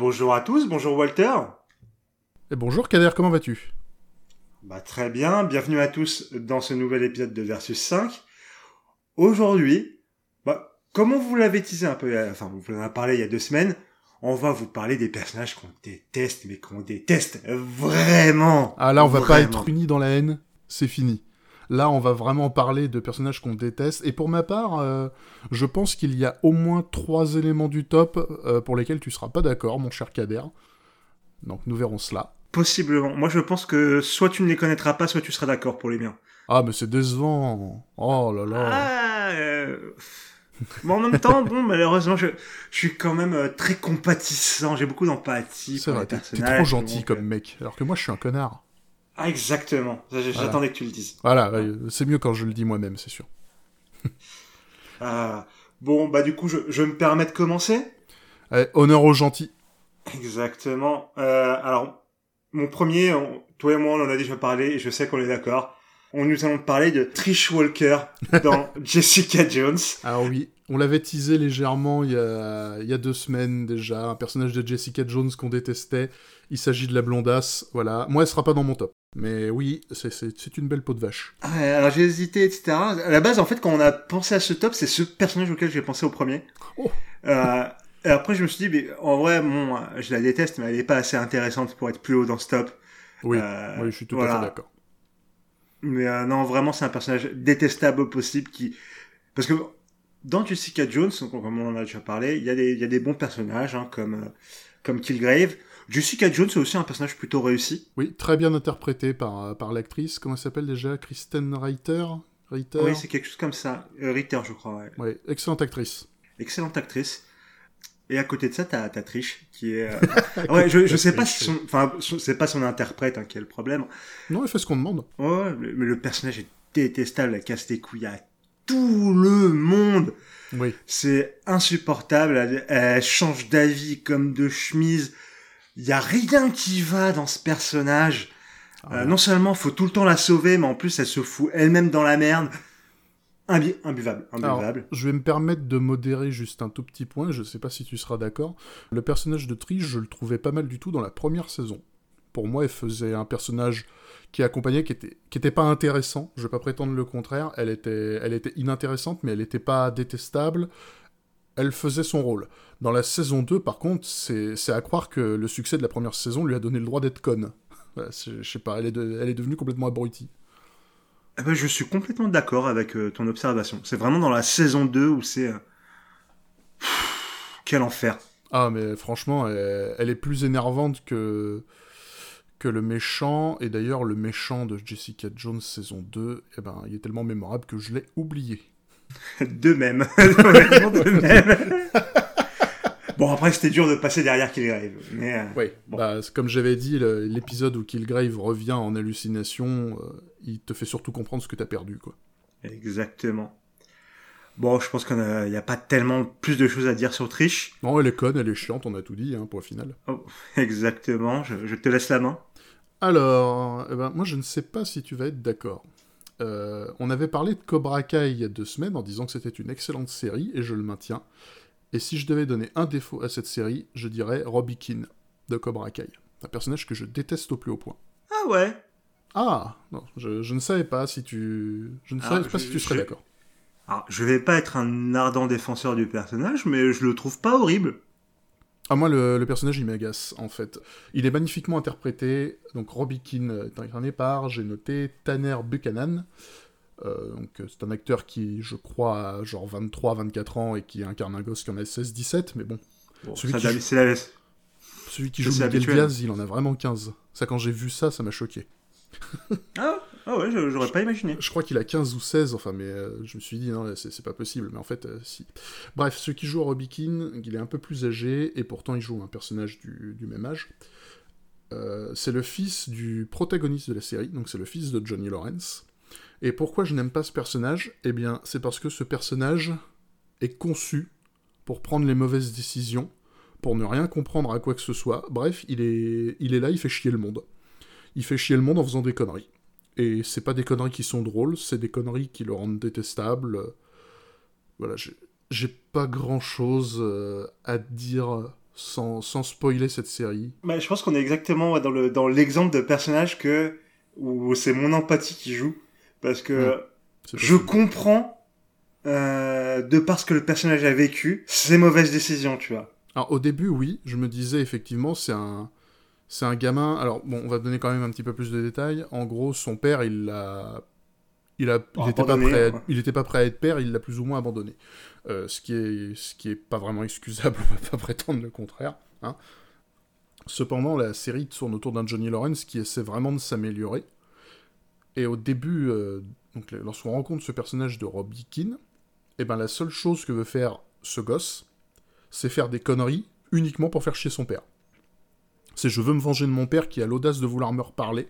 Bonjour à tous, bonjour Walter. Et bonjour Kader, comment vas-tu? Bah très bien, bienvenue à tous dans ce nouvel épisode de Versus 5. Aujourd'hui, bah, comme on vous l'avait teasé un peu, enfin, on vous en a parlé il y a deux semaines, on va vous parler des personnages qu'on déteste, mais qu'on déteste vraiment. Ah là, on va pas être unis dans la haine, c'est fini. Là, on va vraiment parler de personnages qu'on déteste. Et pour ma part, euh, je pense qu'il y a au moins trois éléments du top euh, pour lesquels tu seras pas d'accord, mon cher Kader. Donc nous verrons cela. Possiblement. Moi, je pense que soit tu ne les connaîtras pas, soit tu seras d'accord pour les miens. Ah, mais c'est décevant. Oh là là. Ah, euh, Bon, en même temps, bon, malheureusement, je, je suis quand même euh, très compatissant. J'ai beaucoup d'empathie c'est vrai, t'es trop gentil comme mec. Alors que moi, je suis un connard. Ah, exactement. J'attendais que tu le dises. Voilà, ouais, c'est mieux quand je le dis moi-même, c'est sûr. Ah, bon, bah du coup, je, je me permets de commencer. Allez, honneur aux gentils. Exactement. Euh, alors, mon premier, on- toi et moi, on en a déjà parlé, et je sais qu'on est d'accord. On nous allons parler de Trish Walker dans Jessica Jones. Alors oui, on l'avait teasé légèrement il y, a, il y a deux semaines déjà, un personnage de Jessica Jones qu'on détestait. Il s'agit de la blondasse, voilà. Moi, elle sera pas dans mon top. Mais oui, c'est- une belle peau de vache. Ah Ouais, alors j'ai hésité, etc. À la base, en fait, quand on a pensé à ce top, c'est ce personnage auquel j'ai pensé au premier. Oh. Euh, et après, je me suis dit, mais en vrai, bon, je la déteste, mais elle est pas assez intéressante pour être plus haut dans ce top. Oui, Euh, oui je suis tout voilà. à fait d'accord. Mais euh, non, vraiment, c'est un personnage détestable au possible qui... Parce que dans Jessica Jones, comme on en a déjà parlé, il y a des, il y a des bons personnages, hein, comme, euh, comme Killgrave. Jessica Jones, c'est aussi un personnage plutôt réussi. Oui, très bien interprété par, par l'actrice. Comment elle s'appelle déjà? Kristen Reiter? Reiter? Oui, c'est quelque chose comme ça. Euh, Ritter, je crois, ouais. Ouais, excellente actrice. Excellente actrice. Et à côté de ça, t'as t'as Trish, qui est... euh, ouais, je, je sais pas si son... Enfin, c'est pas son interprète hein, qui est le problème. Non, elle fait ce qu'on demande. Ouais, mais le personnage est détestable, elle casse les couilles à tout le monde. Oui. C'est insupportable, elle, elle change d'avis comme de chemise. Il y a rien qui va dans ce personnage. Ah, Euh, non seulement faut tout le temps la sauver, mais en plus elle se fout elle-même dans la merde. Imbi- imbuvable, Alors, imbuvable. je vais me permettre de modérer juste un tout petit point, je sais pas si tu seras d'accord. Le personnage de Trish, je le trouvais pas mal du tout dans la première saison. Pour moi, elle faisait un personnage qui accompagnait, qui était, qui était pas intéressant, je vais pas prétendre le contraire, elle était, elle était inintéressante, mais elle était pas détestable, elle faisait son rôle. Dans la saison 2, par contre, c'est à croire que le succès de la première saison lui a donné le droit d'être conne. C'est- je sais pas, elle est, de- elle est devenue complètement abrutie. Eh ben, je suis complètement d'accord avec euh, ton observation. C'est vraiment dans la saison 2 où c'est... euh, Quel enfer. Ah, mais franchement, elle, elle est plus énervante que, que le méchant. Et d'ailleurs, le méchant de Jessica Jones saison 2, eh ben, il est tellement mémorable que je l'ai oublié. De même. Honnêtement, de même. bon, après, c'était dur de passer derrière Killgrave. Mais, euh, Oui, Bon. bah, comme j'avais dit, l'épisode où Killgrave revient en hallucination, euh, il te fait surtout comprendre ce que t'as perdu, quoi. exactement. Bon, je pense qu'il n'y a pas tellement plus de choses à dire sur Trish. Non, elle est conne, elle est chiante, on a tout dit, hein, point final. Exactement, je, je te laisse la main. Alors, eh ben, moi je ne sais pas si tu vas être d'accord. Euh, on avait parlé de Cobra Kai il y a deux semaines en disant que c'était une excellente série, et je le maintiens. Et si je devais donner un défaut à cette série, je dirais Robbie Keane de Cobra Kai. Un personnage que je déteste au plus haut point. Ah ouais? Ah Non, je, je ne savais pas si tu... Je ne Ah, savais pas je- si tu serais je- d'accord. Alors, je vais pas être un ardent défenseur du personnage, mais je le trouve pas horrible. Ah, moi, le, le personnage, il m'agace, en fait. Il est magnifiquement interprété. Donc, Robbie Keane est incarné par, j'ai noté, Tanner Buchanan. Euh, donc, euh, c'est un acteur qui, je crois, a genre 23-24 ans et qui incarne un gosse qui en a 16-17. Mais bon, Bon, Celui qui joue- c'est la- celui qui joue Miguel habituel. Diaz, il en a vraiment 15. Ça, quand j'ai vu ça, ça m'a choqué. Ah, ah ouais, j'aurais pas imaginé. Je crois qu'il a 15 ou 16, enfin, mais euh, je me suis dit, non, c'est pas possible, mais en fait, euh, si. Bref, ceux qui jouent Robbie Keane, il est un peu plus âgé, et pourtant il joue un personnage du, du même âge. Euh, c'est le fils du protagoniste de la série, donc c'est le fils de Johnny Lawrence. Et pourquoi je n'aime pas ce personnage? Eh bien, c'est parce que ce personnage est conçu pour prendre les mauvaises décisions, pour ne rien comprendre à quoi que ce soit. Bref, il est, il est là, il fait chier le monde. Il fait chier le monde en faisant des conneries. Et c'est pas des conneries qui sont drôles, c'est des conneries qui le rendent détestable. Euh, Voilà, j'ai- pas grand chose à dire sans, sans spoiler cette série. Bah, je pense qu'on est exactement dans le dans l'exemple de personnage que où c'est mon empathie qui joue parce que je comprends euh, de parce que le personnage a vécu ses mauvaises décisions, tu vois. Alors au début, oui, je me disais effectivement c'est un c'est un gamin. Alors bon, on va donner quand même un petit peu plus de détails. En gros, son père, il l'a il a, il était pas prêt, à, il était pas prêt à être père, il l'a plus ou moins abandonné. Euh, ce qui est, ce qui est pas vraiment excusable, on va pas prétendre le contraire. Hein. Cependant, la série tourne autour d'un Johnny Lawrence qui essaie vraiment de s'améliorer. Et au début, euh, donc lorsqu'on rencontre ce personnage de Robbie Keane, eh ben la seule chose que veut faire ce gosse, c'est faire des conneries uniquement pour faire chier son père. C'est je veux me venger de mon père qui a l'audace de vouloir me reparler,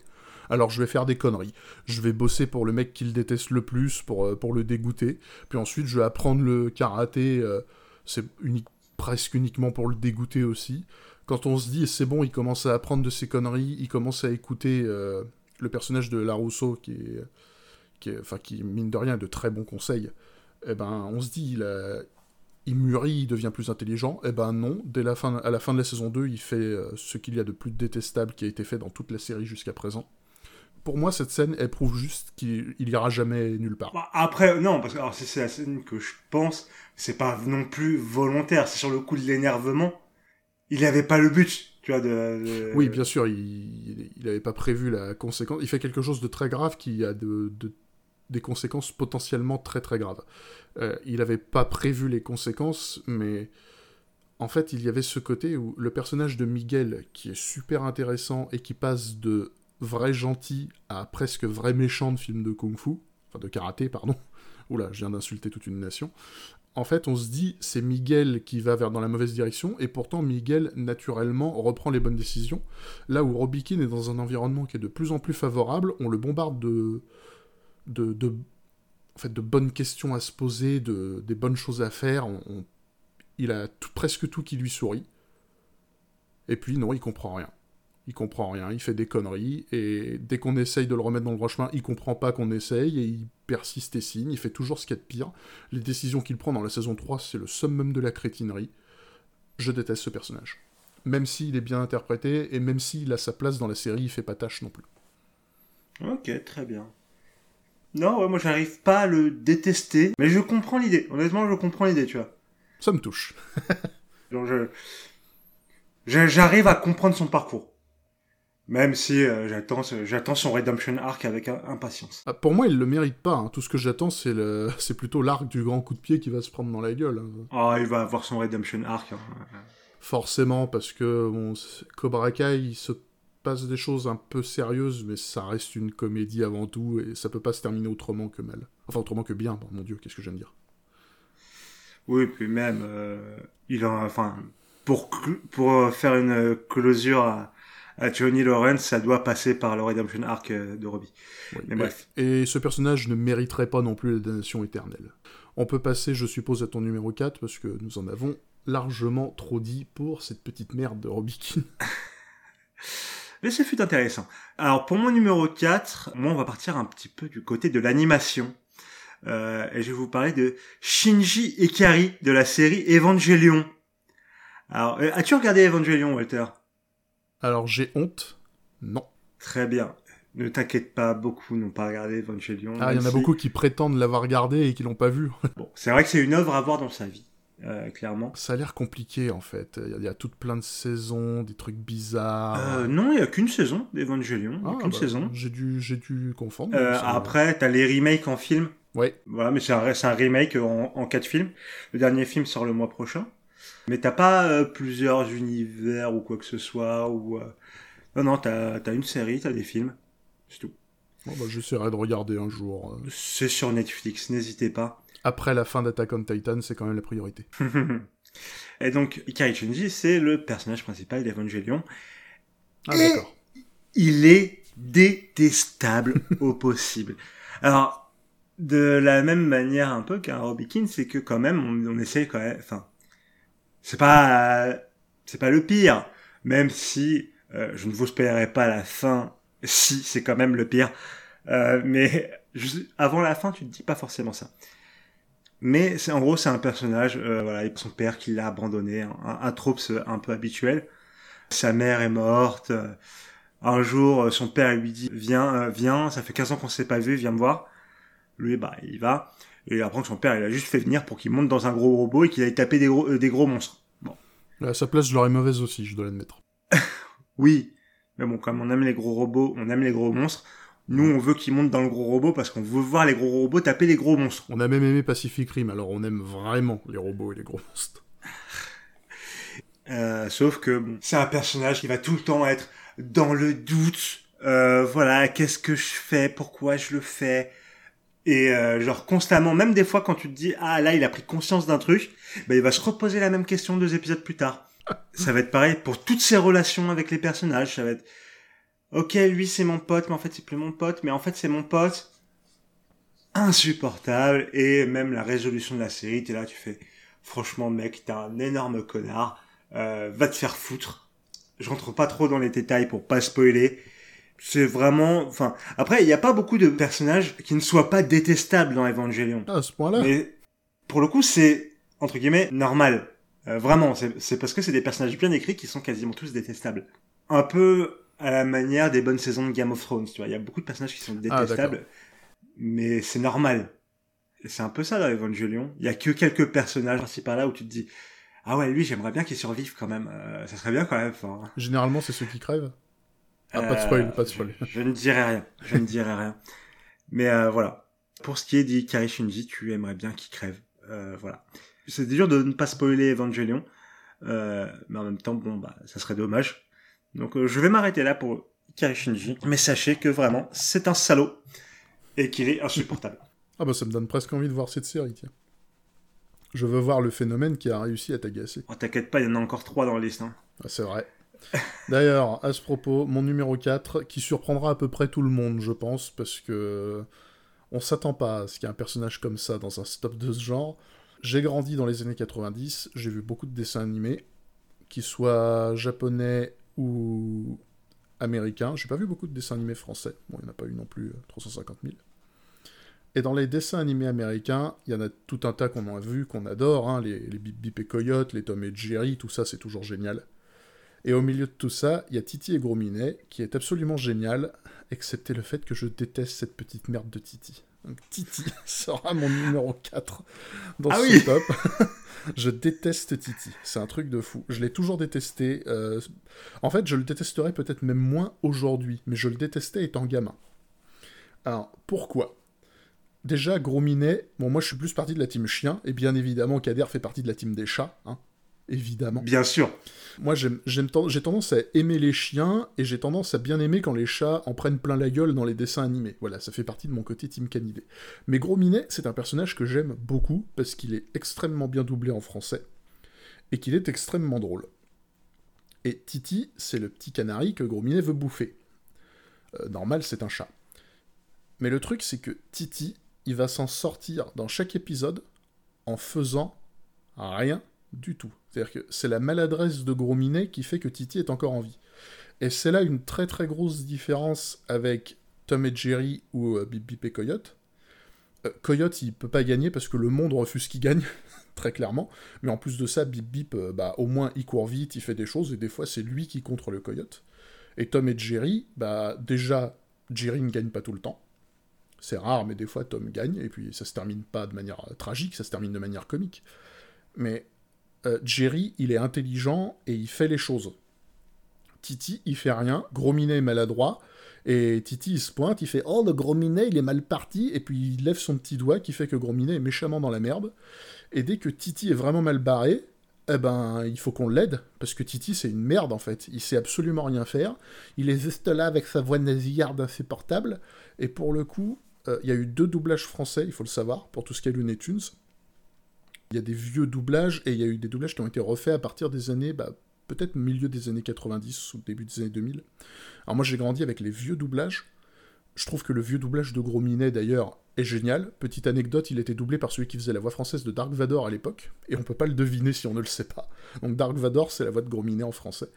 alors je vais faire des conneries. Je vais bosser pour le mec qu'il déteste le plus, pour, euh, le dégoûter. Puis ensuite, je vais apprendre le karaté, euh, c'est presque uniquement pour le dégoûter aussi. Quand on se dit, c'est bon, il commence à apprendre de ses conneries, il commence à écouter euh, le personnage de Larousseau, qui qui mine de rien, de très bons conseils. Eh ben, on se dit, il, il mûrit, il devient plus intelligent. Eh ben non, dès la fin, à la fin de la saison 2, il fait ce qu'il y a de plus détestable qui a été fait dans toute la série jusqu'à présent pour moi, cette scène, elle prouve juste qu'il ira jamais nulle part. Bah, après, non, parce que c'est la scène que je pense, c'est pas non plus volontaire, c'est sur le coup de l'énervement. Il n'avait pas le but, tu vois, de... Oui, bien sûr, il n'avait pas prévu la conséquence. Il fait quelque chose de très grave qui a de, des conséquences potentiellement très très graves. Euh, il n'avait pas prévu les conséquences, mais en fait, il y avait ce côté où le personnage de Miguel, qui est super intéressant et qui passe de vrai gentil à presque vrai méchant de film de kung-fu, enfin de karaté, pardon. Oula, je viens d'insulter toute une nation. En fait, on se dit, c'est Miguel qui va vers dans la mauvaise direction, et pourtant Miguel, naturellement, reprend les bonnes décisions. Là où Robikin est dans un environnement qui est de plus en plus favorable, on le bombarde de, de, en fait, de bonnes questions à se poser, de, des bonnes choses à faire. il a presque tout qui lui sourit. Et puis, non, il comprend rien il comprend rien, il fait des conneries, et dès qu'on essaye de le remettre dans le droit chemin, il comprend pas qu'on essaye, et il persiste et signe, il fait toujours ce qu'il y a de pire. Les décisions qu'il prend dans la saison 3, c'est le summum de la crétinerie. Je déteste ce personnage. Même s'il est bien interprété, et même s'il a sa place dans la série, il fait pas tâche non plus. Ok, très bien. Non, moi j'arrive pas à le détester, mais je comprends l'idée. Honnêtement, je comprends l'idée, tu vois. Ça me touche. Donc je... J'arrive à comprendre son parcours. Même si euh, j'attends, j'attends son redemption arc avec impatience. Ah, pour moi, il le mérite pas. Hein. Tout ce que j'attends, c'est le, c'est plutôt l'arc du grand coup de pied qui va se prendre dans la gueule. Hein. Ah, il va avoir son redemption arc. Hein. Forcément, parce que bon, Cobra Kai, il se passe des choses un peu sérieuses, mais ça reste une comédie avant tout, et ça peut pas se terminer autrement que mal. Enfin, autrement que bien. mon Dieu, qu'est-ce que je viens de dire Oui, puis même, euh, il a, enfin, pour pour euh, faire une closure à à Johnny Lawrence, ça doit passer par le Redemption Arc euh, de Robbie. Mais bref. Et ce personnage ne mériterait pas non plus la damnation éternelle. On peut passer, je suppose, à ton numéro 4, parce que nous en avons largement trop dit pour cette petite merde de Robbie King. Mais ce fut intéressant. Alors pour mon numéro 4, moi on va partir un petit peu du côté de l'animation. Euh, et je vais vous parler de Shinji Ikari de la série Evangelion. Alors, euh, as-tu regardé Evangelion, Walter? Alors j'ai honte Non. Très bien. Ne t'inquiète pas, beaucoup n'ont pas regardé Evangelion. Ah, il y en a beaucoup qui prétendent l'avoir regardé et qui l'ont pas vu. bon, c'est vrai que c'est une œuvre à voir dans sa vie. Euh, clairement. Ça a l'air compliqué en fait. Il y, a, toutes plein de saisons, des trucs bizarres. Euh, non, il y a qu'une saison d'Evangelion. Ah, qu'une bah, saison. J'ai dû, j'ai dû confondre. Euh, après, t'as les remakes en film. Ouais. Voilà, mais c'est un, un, remake en, en quatre films. Le dernier film sort le mois prochain. Mais t'as pas euh, plusieurs univers ou quoi que ce soit. Ou, Non, non, t'as as une série, t'as des films. C'est tout. Bon, bah, j'essaierai de regarder un jour. C'est sur Netflix, n'hésitez pas. Après la fin d'Attack on Titan, c'est quand même la priorité. Et donc, Ikari Shinji, c'est le personnage principal d'Evangelion. Ah, d'accord. Il est détestable au possible. Alors, de la même manière un peu qu'un Robikin, c'est que quand même, on, on essaye quand même, enfin, c'est pas c'est pas le pire, même si euh, je ne vous spoilerai pas la fin. Si c'est quand même le pire, euh, mais avant la fin, tu te dis pas forcément ça. Mais c'est en gros c'est un personnage, euh, voilà, son père qui l'a abandonné, un, un trope un peu habituel. Sa mère est morte. euh, un jour, euh, son père lui dit viens, euh, viens, ça fait 15 ans qu'on s'est pas vu, viens me voir. Lui, bah, il va. Et il apprend que son père, il a juste fait venir pour qu'il monte dans un gros robot et qu'il aille taper des gros, euh, des gros monstres. Bon, À sa place, je l'aurais mauvaise aussi, je dois l'admettre. oui, mais bon, comme on aime les gros robots, on aime les gros monstres. Nous, on veut qu'il monte dans le gros robot parce qu'on veut voir les gros robots taper les gros monstres. On a même aimé Pacific Rim, alors on aime vraiment les robots et les gros monstres. Euh, sauf que c'est un personnage qui va tout le temps être dans le doute. Euh, voilà, qu'est-ce que je fais? Pourquoi je le fais? Et euh, genre constamment, même des fois quand tu te dis ah là il a pris conscience d'un truc, ben il va se reposer la même question deux épisodes plus tard. Ça va être pareil pour toutes ses relations avec les personnages. Ça va être ok lui c'est mon pote, mais en fait c'est plus mon pote, mais en fait c'est mon pote. Insupportable et même la résolution de la série, t'es là tu fais franchement mec t'es un énorme connard euh, va te faire foutre. Je rentre pas trop dans les détails pour pas spoiler. C'est vraiment, enfin, après, il n'y a pas beaucoup de personnages qui ne soient pas détestables dans Evangelion. Ah, à ce point-là Mais pour le coup, c'est entre guillemets normal. Euh, vraiment, c'est c'est parce que c'est des personnages bien écrits qui sont quasiment tous détestables. Un peu à la manière des bonnes saisons de Game of Thrones, tu vois. Il y a beaucoup de personnages qui sont Ah, détestables, mais c'est normal. C'est un peu ça dans Evangelion. Il y a que quelques personnages par-ci par-là où tu te dis ah ouais lui j'aimerais bien qu'il survive quand même. Euh, ça serait bien quand même. Généralement, c'est ceux qui crèvent. Ah, pas de euh, spoil, pas de spoil. Je, je ne dirai rien. Je ne dirai rien. Mais euh, voilà. Pour ce qui est d'Ikari Shinji, tu aimerais bien qu'il crève. Euh, voilà. C'est dur de ne pas spoiler Evangelion. Euh, mais en même temps, bon, bah, ça serait dommage. Donc, euh, je vais m'arrêter là pour Ikari Shinji. Mais sachez que vraiment, c'est un salaud. Et qu'il est insupportable. Ah bah ça me donne presque envie de voir cette série, tiens. Je veux voir le phénomène qui a réussi à t'agacer. Oh, T'inquiète pas, il y en a encore trois dans la liste. Hein. Ah, c'est vrai. D'ailleurs, à ce propos, mon numéro 4, qui surprendra à peu près tout le monde, je pense, parce que on s'attend pas à ce qu'il y ait un personnage comme ça dans un stop de ce genre. J'ai grandi dans les années 90, j'ai vu beaucoup de dessins animés, qu'ils soient japonais ou américains. J'ai pas vu beaucoup de dessins animés français. Bon, il n'y en a pas eu non plus euh, 350 000. Et dans les dessins animés américains, il y en a tout un tas qu'on a vu, qu'on adore, hein, les, les Bip Bip et Coyote, les Tom et Jerry, tout ça c'est toujours génial. Et au milieu de tout ça, il y a Titi et Gros Minet, qui est absolument génial, excepté le fait que je déteste cette petite merde de Titi. Donc Titi sera mon numéro 4 dans Ah ce oui top. je déteste Titi, c'est un truc de fou. Je l'ai toujours détesté. euh, En fait, je le détesterais peut-être même moins aujourd'hui, mais je le détestais étant gamin. Alors, pourquoi? Déjà, Gros Minet, bon, moi je suis plus parti de la team chien, et bien évidemment, Kader fait partie de la team des chats, hein, évidemment. Bien sûr. Moi, j'ai tendance à aimer les chiens et j'ai tendance à bien aimer quand les chats en prennent plein la gueule dans les dessins animés. Voilà, ça fait partie de mon côté Team Canidé. Mais Gros Minet, c'est un personnage que j'aime beaucoup parce qu'il est extrêmement bien doublé en français et qu'il est extrêmement drôle. Et Titi, c'est le petit canari que Gros Minet veut bouffer. Euh, normal, c'est un chat. Mais le truc, c'est que Titi, il va s'en sortir dans chaque épisode en faisant rien du tout. C'est-à-dire que c'est la maladresse de Gros Minet qui fait que Titi est encore en vie. Et c'est là une très très grosse différence avec Tom et Jerry ou euh, Bip Bip et Coyote. Euh, Coyote, il peut pas gagner parce que le monde refuse qu'il gagne, très clairement. Mais en plus de ça, Bip Bip, euh, bah, au moins il court vite, il fait des choses, et des fois c'est lui qui contre le Coyote. Et Tom et Jerry, bah déjà, Jerry ne gagne pas tout le temps. C'est rare, mais des fois Tom gagne, et puis ça se termine pas de manière tragique, ça se termine de manière comique. Mais euh, Jerry, il est intelligent et il fait les choses. Titi, il fait rien. Gros Minet est maladroit. Et Titi, il se pointe, il fait Oh, le Gros Minet, il est mal parti. Et puis il lève son petit doigt qui fait que Gros Minet est méchamment dans la merde. Et dès que Titi est vraiment mal barré, eh ben, il faut qu'on l'aide. Parce que Titi, c'est une merde en fait. Il sait absolument rien faire. Il est juste là avec sa voix nasillarde insupportable. Et pour le coup, euh, il y a eu deux doublages français, il faut le savoir, pour tout ce qui est Looney Tunes. Il y a des vieux doublages et il y a eu des doublages qui ont été refaits à partir des années, bah, peut-être milieu des années 90 ou début des années 2000. Alors moi j'ai grandi avec les vieux doublages. Je trouve que le vieux doublage de Gros Minet d'ailleurs est génial. Petite anecdote, il était doublé par celui qui faisait la voix française de Dark Vador à l'époque, et on peut pas le deviner si on ne le sait pas. Donc Dark Vador, c'est la voix de Gros Minet en français.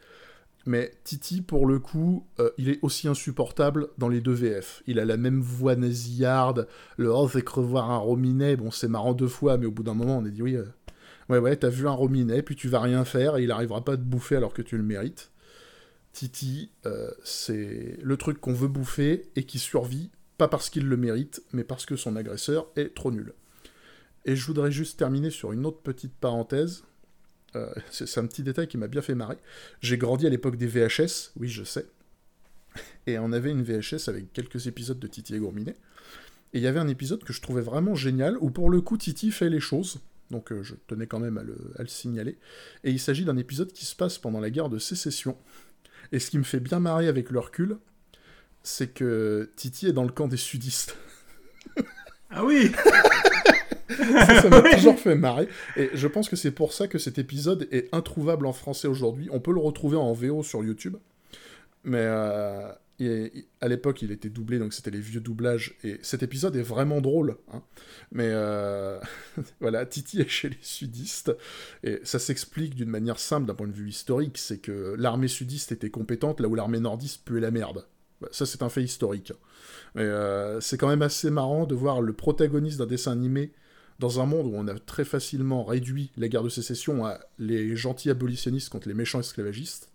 Mais Titi, pour le coup, euh, il est aussi insupportable dans les deux VF. Il a la même voix nasillarde, le oh, fait crevoir un rominet. Bon, c'est marrant deux fois, mais au bout d'un moment, on a dit oui, euh, ouais, ouais, t'as vu un rominet, puis tu vas rien faire et il arrivera pas à te bouffer alors que tu le mérites. Titi, euh, c'est le truc qu'on veut bouffer et qui survit, pas parce qu'il le mérite, mais parce que son agresseur est trop nul. Et je voudrais juste terminer sur une autre petite parenthèse. Euh, c'est un petit détail qui m'a bien fait marrer. J'ai grandi à l'époque des VHS, oui, je sais. Et on avait une VHS avec quelques épisodes de Titi et Gourminet. Et il y avait un épisode que je trouvais vraiment génial, où pour le coup Titi fait les choses. Donc euh, je tenais quand même à le, à le signaler. Et il s'agit d'un épisode qui se passe pendant la guerre de sécession. Et ce qui me fait bien marrer avec le recul, c'est que Titi est dans le camp des sudistes. Ah oui ça m'a toujours fait marrer. Et je pense que c'est pour ça que cet épisode est introuvable en français aujourd'hui. On peut le retrouver en VO sur YouTube. Mais euh, et- à l'époque, il était doublé, donc c'était les vieux doublages. Et cet épisode est vraiment drôle. hein. Mais euh, voilà, Titi est chez les sudistes. Et ça s'explique d'une manière simple d'un point de vue historique. C'est que l'armée sudiste était compétente là où l'armée nordiste puait la merde. Bah, Ça, c'est un fait historique. Mais euh, c'est quand même assez marrant de voir le protagoniste d'un dessin animé dans un monde où on a très facilement réduit la guerre de sécession à les gentils abolitionnistes contre les méchants esclavagistes,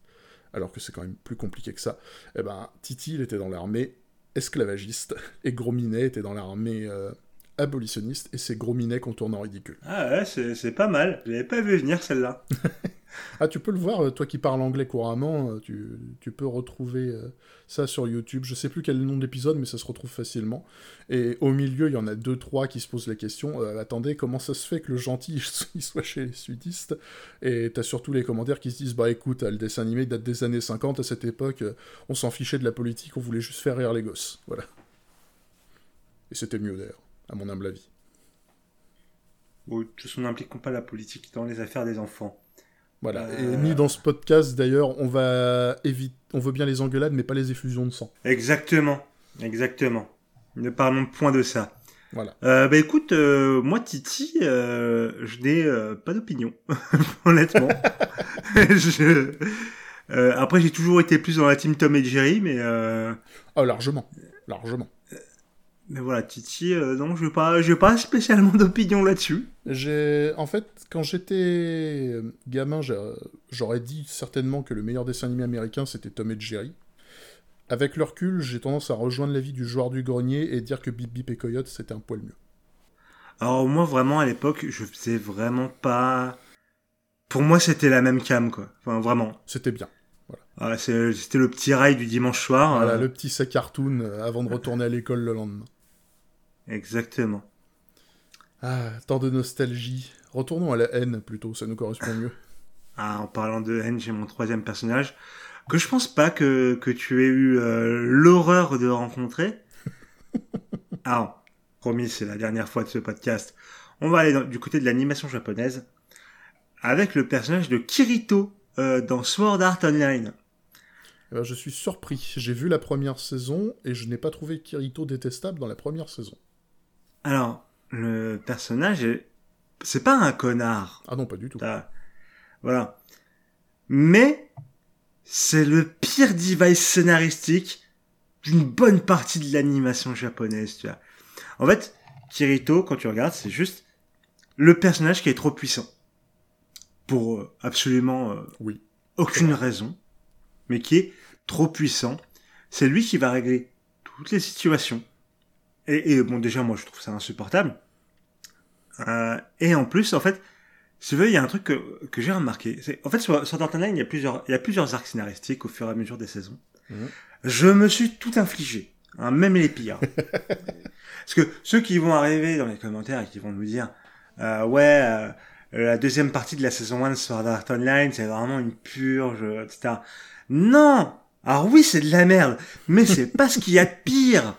alors que c'est quand même plus compliqué que ça, eh ben, Titi, il était dans l'armée esclavagiste, et Gros Minet était dans l'armée euh, abolitionniste, et c'est Gros Minet qu'on tourne en ridicule. Ah ouais, c'est pas mal. Je l'avais pas vu venir celle-là. Ah, tu peux le voir, euh, toi qui parles anglais couramment, euh, tu, tu peux retrouver euh, ça sur YouTube. Je sais plus quel est le nom de l'épisode, mais ça se retrouve facilement. Et au milieu, il y en a deux, trois qui se posent la question euh, attendez, comment ça se fait que le gentil il soit chez les sudistes? Et t'as surtout les commentaires qui se disent bah écoute, le dessin animé date des années 50, à cette époque, on s'en fichait de la politique, on voulait juste faire rire les gosses. Voilà. Et c'était mieux d'ailleurs, à mon humble avis. Ou tout ce n'impliquons pas la politique dans les affaires des enfants. Voilà. Euh. Et ni dans ce podcast d'ailleurs, on va éviter, on veut bien les engueulades, mais pas les effusions de sang. Exactement, exactement. Ne parlons point de ça. Voilà. Euh, bah écoute, euh, moi Titi, euh, je n'ai pas d'opinion, honnêtement. je... après, j'ai toujours été plus dans la team Tom et Jerry, mais Oh, largement. Largement. Mais voilà, Titi, euh, non, je n'ai pas, j'ai pas spécialement d'opinion là-dessus. J'ai, en fait, quand j'étais euh, gamin, j'aurais dit certainement que le meilleur dessin animé américain c'était Tom et Jerry. Avec le recul, j'ai tendance à rejoindre l'avis du joueur du grenier et dire que Bip Bip et Coyote c'était un poil mieux. Alors moi, vraiment à l'époque, je faisais vraiment pas. Pour moi, c'était la même cam, quoi. Enfin, vraiment. C'était bien. Ah, c'est- c'était le petit rail du dimanche soir. Voilà, euh, le petit sac cartoon avant de retourner à l'école le lendemain. Exactement. Ah, tant de nostalgie. Retournons à la haine plutôt, ça nous correspond mieux. Ah, en parlant de haine, j'ai mon troisième personnage que je pense pas que, que tu aies eu euh, l'horreur de rencontrer. Alors, promis, c'est la dernière fois de ce podcast. On va aller dans- du côté de l'animation japonaise avec le personnage de Kirito euh, dans Sword Art Online. Eh ben, je suis surpris. J'ai vu la première saison et je n'ai pas trouvé Kirito détestable dans la première saison. Alors, le personnage, est... c'est pas un connard. Ah non, pas du tout. Voilà. Mais c'est le pire device scénaristique d'une bonne partie de l'animation japonaise, tu vois. En fait, Kirito, quand tu regardes, c'est juste le personnage qui est trop puissant. Pour euh, absolument euh, Oui. aucune raison, mais qui est trop puissant. C'est lui qui va régler toutes les situations. Et, et, bon, déjà, moi, je trouve ça insupportable. Euh, et en plus, en fait, si tu veux, il y a un truc que, que j'ai remarqué. C'est, en fait, sur, sur Dark Online, il y a plusieurs, il y a plusieurs arcs scénaristiques au fur et à mesure des saisons. Mhm. Je me suis tout infligé, hein, même les pires. Parce que ceux qui vont arriver dans les commentaires et qui vont nous dire, euh, ouais, euh, la deuxième partie de la saison 1 de Sword Art Online, c'est vraiment une purge, etc. Non! Alors oui, c'est de la merde, mais c'est pas ce qu'il y a de pire.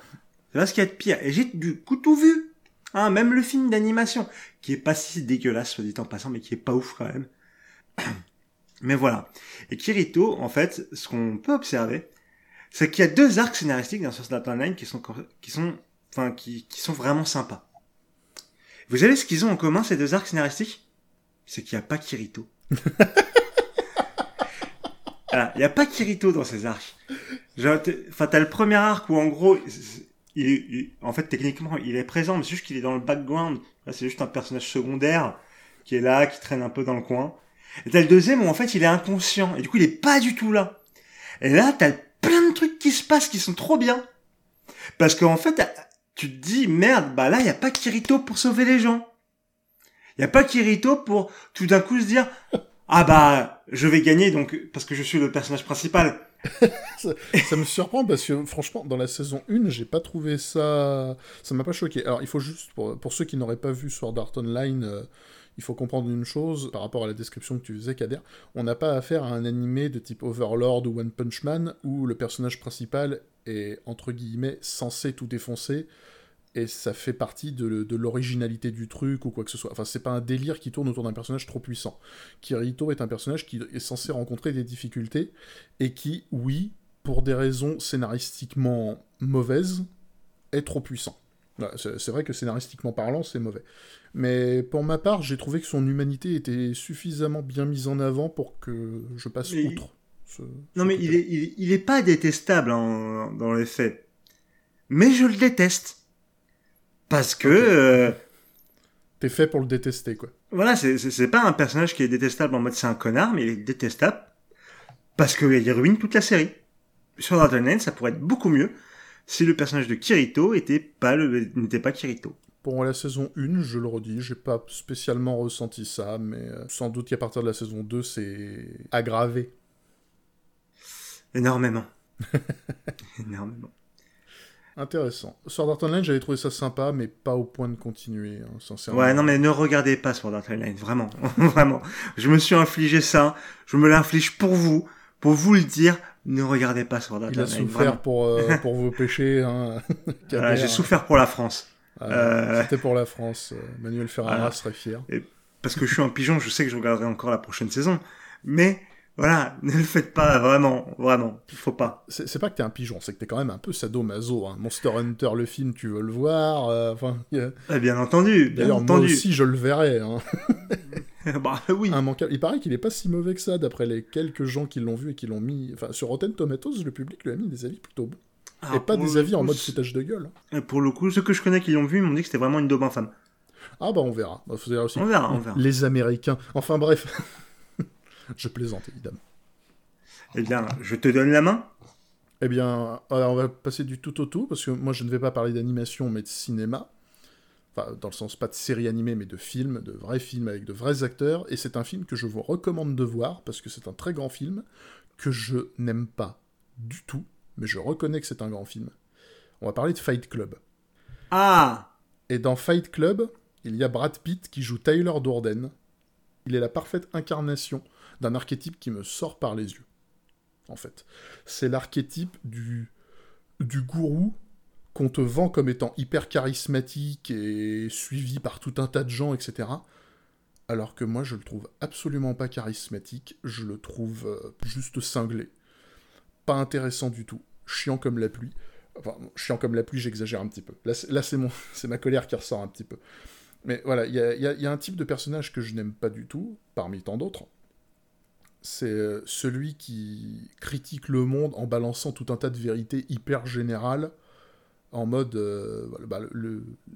C'est pas ce qu'il y a de pire. Et j'ai du coup tout vu. Hein, même le film d'animation, qui est pas si dégueulasse, soit dit en passant, mais qui est pas ouf quand même. Mais voilà. Et Kirito, en fait, ce qu'on peut observer, c'est qu'il y a deux arcs scénaristiques dans Sword Art Online qui sont, qui sont, enfin, qui, qui sont vraiment sympas. Vous savez ce qu'ils ont en commun, ces deux arcs scénaristiques? C'est qu'il n'y a pas Kirito. Il n'y a pas Kirito dans ces arcs. Enfin, t'as le premier arc où en gros, il, en fait, techniquement, il est présent, mais c'est juste qu'il est dans le background. C'est juste un personnage secondaire qui est là, qui traîne un peu dans le coin. Et t'as le deuxième où en fait, il est inconscient. Et du coup, il est pas du tout là. Et là, t'as plein de trucs qui se passent qui sont trop bien. Parce qu'en fait, tu te dis, merde, bah là, il n'y a pas Kirito pour sauver les gens. Il n'y a pas Kirito pour tout d'un coup se dire, ah bah, je vais gagner donc, parce que je suis le personnage principal. ça, me surprend parce que franchement, dans la saison 1, j'ai pas trouvé ça. Ça m'a pas choqué. Alors, il faut juste, pour, ceux qui n'auraient pas vu Sword Art Online, euh, il faut comprendre une chose par rapport à la description que tu faisais, Kader. On n'a pas affaire à un animé de type Overlord ou One Punch Man où le personnage principal est, entre guillemets, censé tout défoncer et ça fait partie de, de l'originalité du truc ou quoi que ce soit. Enfin, c'est pas un délire qui tourne autour d'un personnage trop puissant. Kirito est un personnage qui est censé rencontrer des difficultés et qui, oui, pour des raisons scénaristiquement mauvaises, est trop puissant. C'est vrai que scénaristiquement parlant, c'est mauvais. Mais pour ma part, j'ai trouvé que son humanité était suffisamment bien mise en avant pour que je passe outre. non, mais il est, il, est, pas détestable dans les faits. Mais je le déteste. Parce que. Euh, T'es fait pour le détester, quoi. Voilà, c'est pas un personnage qui est détestable en mode c'est un connard, mais il est détestable parce qu'il ruine toute la série. Sur Art ça pourrait être beaucoup mieux si le personnage de Kirito était pas le n'était pas Kirito. Pour la saison 1, je le redis, j'ai pas spécialement ressenti ça, mais euh, sans doute qu'à partir de la saison 2, c'est aggravé. Énormément. Énormément. Intéressant. Sword Art Online, j'avais trouvé ça sympa, mais pas au point de continuer, hein, sincèrement. Ouais, non, mais ne regardez pas Sword Art Online, vraiment, vraiment. Je me suis infligé ça, je me l'inflige pour vous, pour vous le dire, ne regardez pas Sword Art Online. Il a souffert pour, euh, pour vos péchés. Hein. J'ai souffert pour la France. Euh, c'était pour la France. Euh, Manuel Ferrara serait fier. parce que je suis un pigeon, je sais que je regarderai encore la prochaine saison, mais voilà, ne le faites pas, vraiment, vraiment, il faut pas. C'est pas que t'es un pigeon, c'est que t'es quand même un peu sadomaso. Hein. Monster Hunter, le film, tu veux le voir, euh, enfin... Eh, bien entendu, bien entendu. moi aussi, je le verrai. Hein. bah oui. Il paraît qu'il est pas si mauvais que ça, d'après les quelques gens qui l'ont vu et qui l'ont mis... Enfin, sur Rotten Tomatoes, le public lui a mis des avis plutôt bons. Ah, et pas des avis en mode foutage de gueule. Pour le coup, ceux que je connais qui l'ont vu m'ont dit que c'était vraiment une daube infâme. Ah bah on verra. Bah, on verra, on verra. Les Américains. Enfin bref. Je plaisante, évidemment. Eh bien, je te donne la main. Eh bien, on va passer du tout au tout, parce que moi, je ne vais pas parler d'animation, mais de cinéma. Enfin, dans le sens pas de série animée, mais de films, de vrais films avec de vrais acteurs. Et c'est un film que je vous recommande de voir, parce que c'est un très grand film, que je n'aime pas du tout, mais je reconnais que c'est un grand film. On va parler de Fight Club. Ah Et dans Fight Club, il y a Brad Pitt qui joue Tyler Durden. Il est la parfaite incarnation d'un archétype qui me sort par les yeux. En fait, c'est l'archétype du du gourou qu'on te vend comme étant hyper charismatique et suivi par tout un tas de gens, etc. Alors que moi, je le trouve absolument pas charismatique, je le trouve euh, juste cinglé. Pas intéressant du tout, chiant comme la pluie. Enfin, chiant comme la pluie, j'exagère un petit peu. Là, c'est, ma colère qui ressort un petit peu. Mais voilà, il y a un type de personnage que je n'aime pas du tout, parmi tant d'autres, c'est euh, celui qui critique le monde en balançant tout un tas de vérités hyper générales, en mode euh, bah,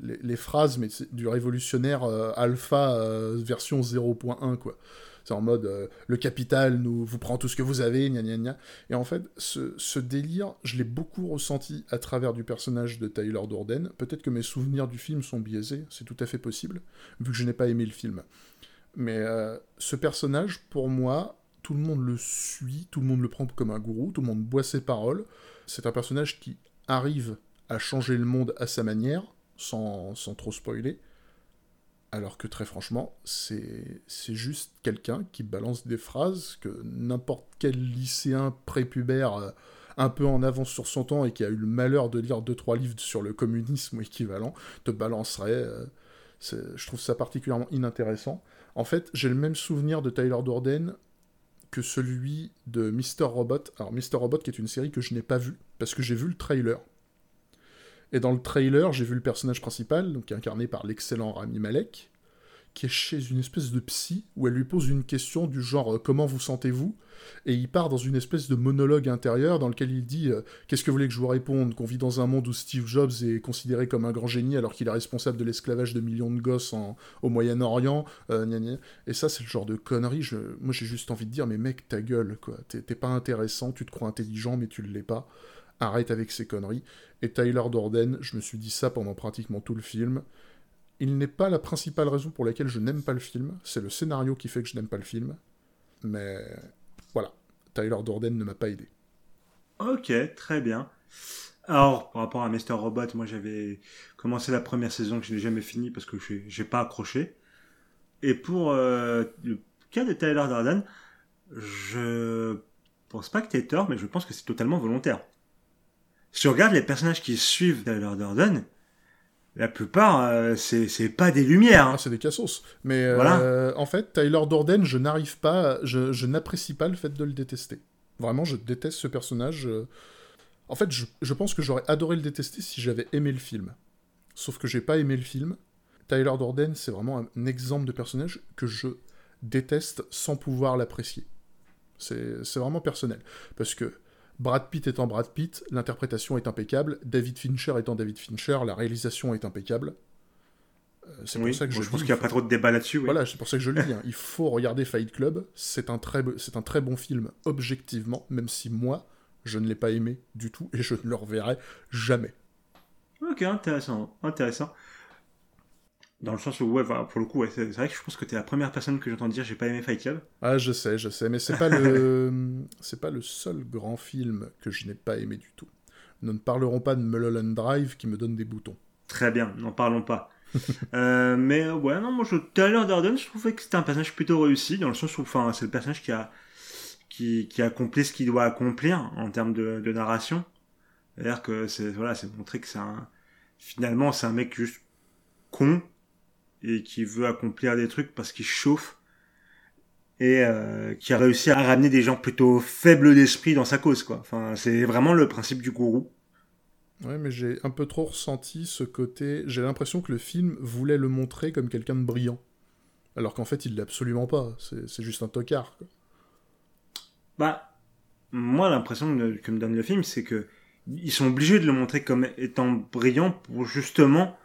les, phrases mais du révolutionnaire euh, alpha version 0.1 quoi. C'est en mode le capital nous vous prend tout ce que vous avez, gna gna gna. Et en fait, ce, délire, je l'ai beaucoup ressenti à travers du personnage de Tyler Durden. Peut-être que mes souvenirs du film sont biaisés, c'est tout à fait possible, vu que je n'ai pas aimé le film. Mais ce personnage, pour moi, tout le monde le suit, tout le monde le prend comme un gourou, tout le monde boit ses paroles. C'est un personnage qui arrive à changer le monde à sa manière, sans, trop spoiler. Alors que très franchement, c'est juste quelqu'un qui balance des phrases que n'importe quel lycéen prépubère euh, un peu en avance sur son temps et qui a eu le malheur de lire 2-3 livres sur le communisme ou équivalent te balancerait. Euh, je trouve ça particulièrement inintéressant. En fait, j'ai le même souvenir de Tyler Durden que celui de Mr. Robot. Alors, Mr. Robot, qui est une série que je n'ai pas vue, parce que j'ai vu le trailer. Et dans le trailer, j'ai vu le personnage principal, donc incarné par l'excellent Rami Malek, qui est chez une espèce de psy où elle lui pose une question du genre euh, comment vous sentez-vous? Et il part dans une espèce de monologue intérieur dans lequel il dit euh, qu'est-ce que vous voulez que je vous réponde? Qu'on vit dans un monde où Steve Jobs est considéré comme un grand génie alors qu'il est responsable de l'esclavage de millions de gosses au Moyen-Orient euh, et ça c'est le genre de conneries je... moi j'ai juste envie de dire mais mec ta gueule quoi. T'es pas intéressant tu te crois intelligent mais tu le l'es pas. Arrête avec ces conneries. Et Tyler Dorden je me suis dit ça pendant pratiquement tout le film il n'est pas la principale raison pour laquelle je n'aime pas le film, c'est le scénario qui fait que je n'aime pas le film. Mais voilà, Tyler Dorden ne m'a pas aidé. Ok, très bien. Alors, par rapport à Mr. Robot, moi j'avais commencé la première saison que je n'ai jamais fini parce que je n'ai pas accroché. Et pour euh, le cas de Tyler Dorden, je pense pas que tu aies tort, mais je pense que c'est totalement volontaire. Si tu regardes les personnages qui suivent Tyler Dorden, la plupart, euh, c'est pas des lumières. Hein. Ah, c'est des cassos. Mais euh, en fait, Tyler Dorden, je n'arrive pas, je, je n'apprécie pas le fait de le détester. Vraiment, je déteste ce personnage. Euh. En fait, je, je pense que j'aurais adoré le détester si j'avais aimé le film. Sauf que j'ai pas aimé le film. Tyler Dorden, c'est vraiment un exemple de personnage que je déteste sans pouvoir l'apprécier. C'est vraiment personnel. Parce que Brad Pitt étant Brad Pitt, l'interprétation est impeccable. David Fincher étant David Fincher, la réalisation est impeccable. Euh, c'est pour ça que je, pense qu'il n'y a pas trop de débat là-dessus. Voilà, c'est pour ça que je le dis. Hein. Il faut regarder Fight Club. C'est un, très, c'est un très bon film, objectivement, même si moi, je ne l'ai pas aimé du tout et je ne le reverrai jamais. Ok, intéressant. Intéressant. Dans le sens où, ouais, pour le coup, c'est vrai que je pense que tu es la première personne que j'entends dire j'ai pas aimé Fight Club. Ah, je sais, je sais, mais c'est pas le c'est pas le seul grand film que je n'ai pas aimé du tout. Nous ne parlerons pas de Mulholland Drive qui me donne des boutons. Très bien, n'en parlons pas. Euh, mais ouais, non, moi, je, Tyler Durden, je trouvais que c'était un personnage plutôt réussi, dans le sens où, enfin, c'est le personnage qui a, qui, qui accompli ce qu'il doit accomplir en termes de, de narration. C'est-à-dire que c'est, voilà, c'est montrer que c'est un, finalement, c'est un mec juste con, et qui veut accomplir des trucs parce qu'il chauffe et euh, qui a réussi à ramener des gens plutôt faibles d'esprit dans sa cause quoi. Enfin, c'est vraiment le principe du gourou. Ouais, mais j'ai un peu trop ressenti ce côté. J'ai l'impression que le film voulait le montrer comme quelqu'un de brillant, alors qu'en fait il l'est absolument pas. C'est juste un tocard. Quoi. Bah, moi l'impression que me donne le film, c'est que ils sont obligés de le montrer comme étant brillant pour justement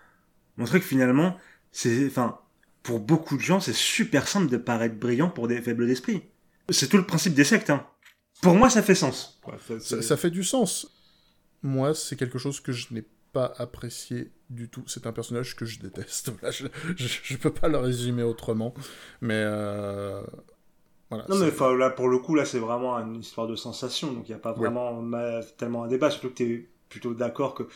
montrer que finalement c'est, enfin, pour beaucoup de gens, c'est super simple de paraître brillant pour des faibles d'esprit. C'est tout le principe des sectes. Hein. Pour moi, ça fait sens. ça, fait du sens. Moi, c'est quelque chose que je n'ai pas apprécié du tout. C'est un personnage que je déteste. je, je, peux pas le résumer autrement. Mais euh, voilà, non, mais là, pour le coup, là, c'est vraiment une histoire de sensation. Donc, il n'y a pas vraiment tellement un débat. Surtout que tu es plutôt d'accord que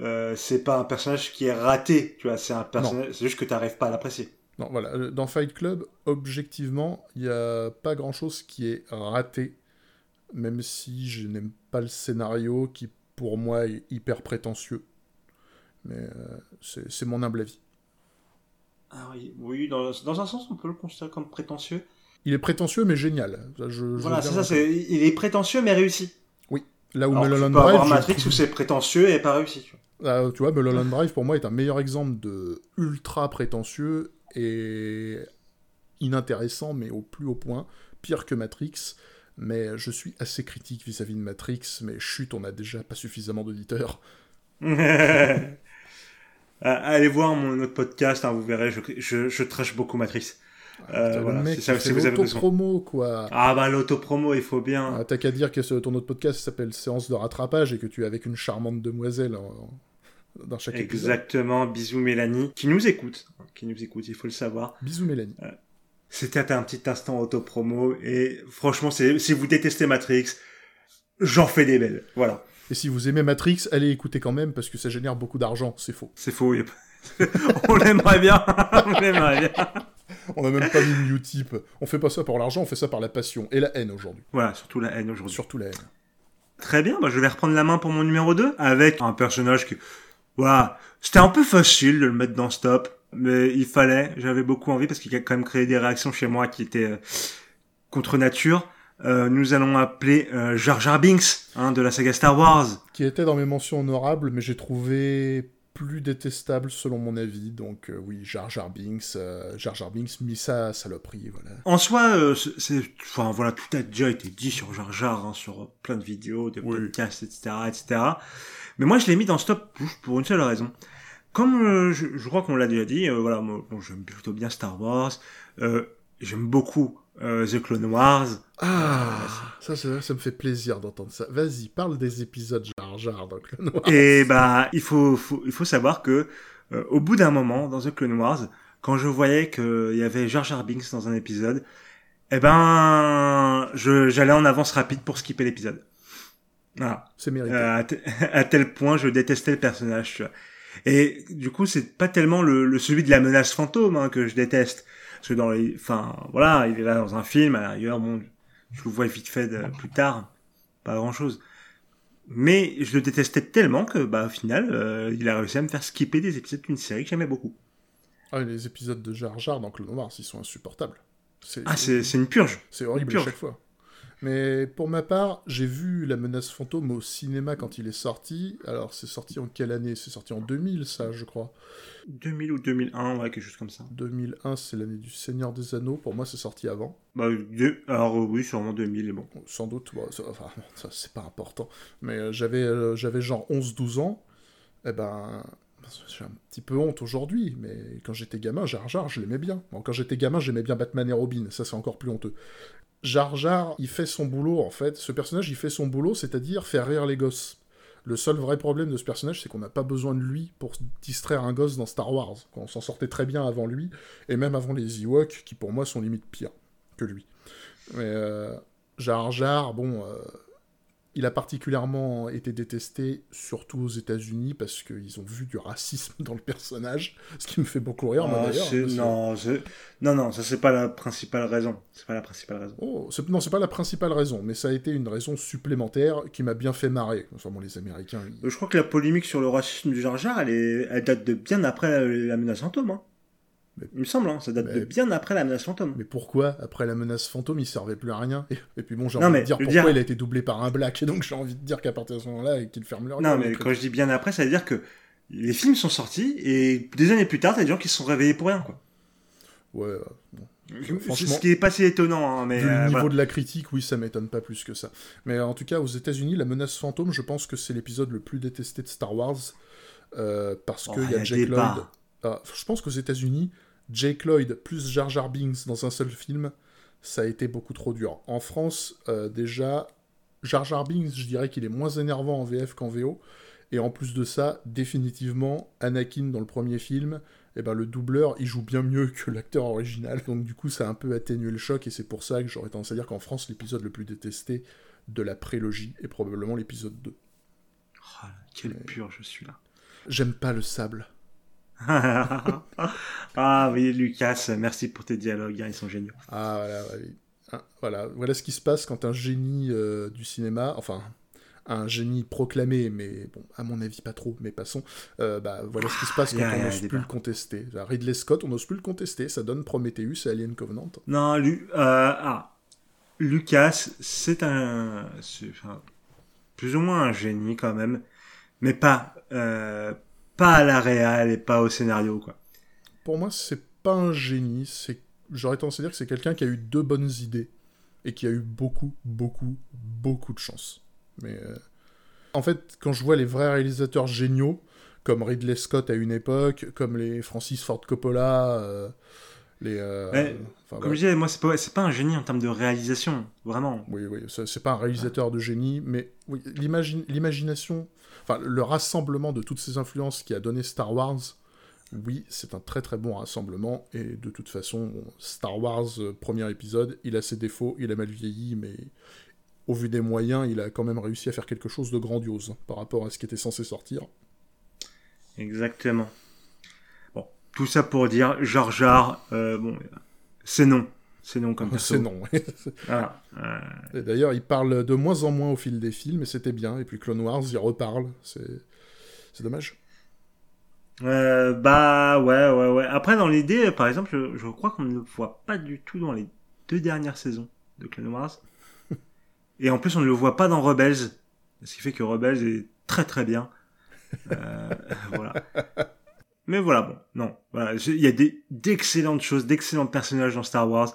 euh, c'est pas un personnage qui est raté, tu vois, c'est un personnage, c'est juste que tu n'arrives pas à l'apprécier. Non, voilà, euh, dans Fight Club, objectivement, il n'y a pas grand-chose qui est raté, même si je n'aime pas le scénario qui, pour moi, est hyper prétentieux. Mais euh, c'est mon humble avis. Ah oui, oui dans, dans, un sens, on peut le considérer comme prétentieux. Il est prétentieux, mais génial. voilà, c'est ça, il est prétentieux, mais réussi. Oui, là où Mulholland Drive... avoir Matrix où c'est prétentieux et pas réussi, tu vois. Ah, tu vois, Mulholland Drive, pour moi, est un meilleur exemple de ultra prétentieux et inintéressant, mais au plus haut point, pire que Matrix. Mais je suis assez critique vis-à-vis de Matrix, mais chut, on a déjà pas suffisamment d'auditeurs. Ah, allez voir mon autre podcast, hein, vous verrez, je, je, je trash beaucoup Matrix. Euh, voilà, c'est ça, si vous avez promo quoi. Ah bah l'autopromo, il faut bien. Ah, T'as qu'à dire que ton autre podcast s'appelle Séance de rattrapage et que tu es avec une charmante demoiselle dans chaque Exactement, bisous Mélanie, qui nous écoute, qui nous écoute, il faut le savoir. Bisous Mélanie. Euh, c'était un petit instant autopromo et franchement, si vous détestez Matrix, j'en fais des belles, voilà. Et si vous aimez Matrix, allez écouter quand même parce que ça génère beaucoup d'argent, c'est faux. C'est faux, on l'aimerait bien, on l'aimerait bien. On n'a même pas mis une Utip. On fait pas ça pour l'argent, on fait ça par la passion et la haine aujourd'hui. Voilà, surtout la haine aujourd'hui. Surtout la haine. Très bien, bah je vais reprendre la main pour mon numéro 2 avec un personnage qui voilà, c'était un peu facile de le mettre dans Stop, mais il fallait, j'avais beaucoup envie parce qu'il a quand même créé des réactions chez moi qui étaient euh, contre nature. Euh, nous allons appeler euh, Jar Jar Binks hein, de la saga Star Wars. Qui était dans mes mentions honorables, mais j'ai trouvé plus détestable selon mon avis. Donc euh, oui, Jar Jar Binks, euh, Jar Jar Binks, mis ça saloperie, voilà. En soi, euh, c'est, enfin voilà, tout a déjà été dit sur Jar Jar, hein, sur plein de vidéos, des Oui. podcasts, etc., etc. Mais moi, je l'ai mis dans ce top pour une seule raison. Comme euh, je, je crois qu'on l'a déjà dit, euh, voilà, moi, bon, j'aime plutôt bien Star Wars. Euh, j'aime beaucoup euh, The Clone Wars. Ah, ça, ça, ça me fait plaisir d'entendre ça. Vas-y, parle des épisodes Jar Jar dans Clone Wars. Et bah, il faut, faut- il faut savoir que euh, au bout d'un moment, dans The Clone Wars, quand je voyais qu'il y avait Jar Jar Binks dans un épisode, eh ben, je, j'allais en avance rapide pour skipper l'épisode. Voilà. C'est mérité. Euh, à, à tel point, je détestais le personnage. tu vois. Et du coup, c'est pas tellement le, le celui de la menace fantôme hein, que je déteste. Parce que dans les, enfin, voilà, il est là dans un film. Rigueur, bon, je le vois vite fait de- plus tard, pas grand chose. Mais je le détestais tellement que, bah, au final, euh, il a réussi à me faire skipper des épisodes d'une série que j'aimais beaucoup. Ah, les épisodes de Jar Jar dans Clone Wars, ils sont insupportables. C'est Ah, c'est, c'est une purge. c'est horrible une à purge. chaque fois. Mais pour ma part, j'ai vu La Menace Fantôme au cinéma quand il est sorti. Alors, c'est sorti en quelle année? C'est sorti en 2000, ça, je crois. 2000 ou 2001, ouais, quelque chose comme ça. 2001, c'est l'année du Seigneur des Anneaux. Pour moi, c'est sorti avant. Bah, alors oui, sûrement 2000, et bon. Sans doute, bon, ça, enfin, ça, c'est pas important. Mais euh, j'avais euh, j'avais genre 11-12 ans. Eh ben, j'ai un petit peu honte aujourd'hui, mais quand j'étais gamin, Jar Jar, je l'aimais bien. Bon, quand j'étais gamin, j'aimais bien Batman et Robin, ça c'est encore plus honteux. Jar Jar, il fait son boulot, en fait. Ce personnage, il fait son boulot, c'est-à-dire faire rire les gosses. Le seul vrai problème de ce personnage, c'est qu'on n'a pas besoin de lui pour distraire un gosse dans Star Wars. On s'en sortait très bien avant lui, et même avant les Ewoks, qui pour moi sont limite pires que lui. Mais euh, Jar Jar, bon, euh, il a particulièrement été détesté, surtout aux États-Unis, parce qu'ils ont vu du racisme dans le personnage, ce qui me fait beaucoup rire, moi Ah, d'ailleurs. que- non, non, ça c'est pas la principale raison. C'est pas la principale raison. Oh, non, c'est pas la principale raison, mais ça a été une raison supplémentaire qui m'a bien fait marrer. Bon, les Américains, ils- Je crois que la polémique sur le racisme du Jar Jar, elle, est, elle date de bien après la, la menace fantôme. Hein. Mais- Il me semble, hein, ça date Mais- de bien après la menace fantôme. Mais pourquoi, après la menace fantôme, il servait plus à rien? Et, et puis bon, j'ai envie mais de dire pourquoi dire- il a été doublé par un black, et donc j'ai envie de dire qu'à partir de ce moment-là, qu'il ferme leur Non, mais quand je dis bien après, ça veut dire que les films sont sortis et des années plus tard, t'as des gens qui se sont réveillés pour rien. Quoi. Ouais, euh, bon. Franchement, ce qui est pas si étonnant, hein, mais le euh, niveau voilà. de la critique, oui, ça m'étonne pas plus que ça. Mais en tout cas, aux États-Unis, la menace fantôme, je pense que c'est l'épisode le plus détesté de Star Wars. euh, parce Oh, qu'il il y y a a Jake débat. Lloyd. Ah, je pense qu'aux États-Unis, Jake Lloyd plus Jar Jar Binks dans un seul film, ça a été beaucoup trop dur. En France, euh, déjà, Jar Jar Binks, je dirais qu'il est moins énervant en VF qu'en VO. Et en plus de ça, définitivement, Anakin dans le premier film, eh ben, le doubleur, il joue bien mieux que l'acteur original. Donc du coup, ça a un peu atténué le choc, et c'est pour ça que j'aurais tendance à dire qu'en France, l'épisode le plus détesté de la prélogie est probablement l'épisode 2. Oh, quelle purge je suis là. J'aime pas le sable. ah oui, Lucas, merci pour tes dialogues, hein, ils sont géniaux. Ah voilà, ouais, hein, voilà, voilà ce qui se passe quand un génie euh, du cinéma, enfin un génie proclamé, mais bon, à mon avis pas trop, mais passons. euh, bah voilà ce qui se passe quand Y a- y on n'ose plus le contester. Ridley Scott, on n'ose plus le contester, ça donne Prometheus et Alien Covenant. Non, euh, ah, Lucas, c'est un, enfin, plus ou moins un génie quand même, mais pas, euh, pas à la réal et pas au scénario quoi. Pour moi, c'est pas un génie, j'aurais tendance à dire que c'est quelqu'un qui a eu deux bonnes idées et qui a eu beaucoup, beaucoup, beaucoup de chance. Mais euh, en fait, quand je vois les vrais réalisateurs géniaux, comme Ridley Scott à une époque, comme les Francis Ford Coppola, euh, les. euh, Ouais, enfin, Comme je disais, moi c'est pas, pas un génie en termes de réalisation, vraiment. Oui, oui, c'est pas un réalisateur de génie, mais oui, l'imagi- l'imagination, enfin le rassemblement de toutes ces influences qui a donné Star Wars, oui, c'est un très très bon rassemblement, et de toute façon, bon, Star Wars, euh, premier épisode, il a ses défauts, il a mal vieilli, mais au vu des moyens, il a quand même réussi à faire quelque chose de grandiose hein, par rapport à ce qui était censé sortir. Exactement. Tout ça pour dire, Jar Jar, euh, bon, c'est non. C'est non comme perso. C'est non. Voilà. Euh, Et D'ailleurs, il parle de moins en moins au fil des films, et c'était bien, et puis Clone Wars, il reparle, c'est dommage. Euh, bah ouais, ouais, ouais. Après, dans l'idée, par exemple, je, je crois qu'on ne le voit pas du tout dans les deux dernières saisons de Clone Wars. Et en plus, on ne le voit pas dans Rebels. Ce qui fait que Rebels est très très bien. voilà. Mais voilà, bon, non. Voilà, il y a d'excellentes choses, d'excellents personnages dans Star Wars,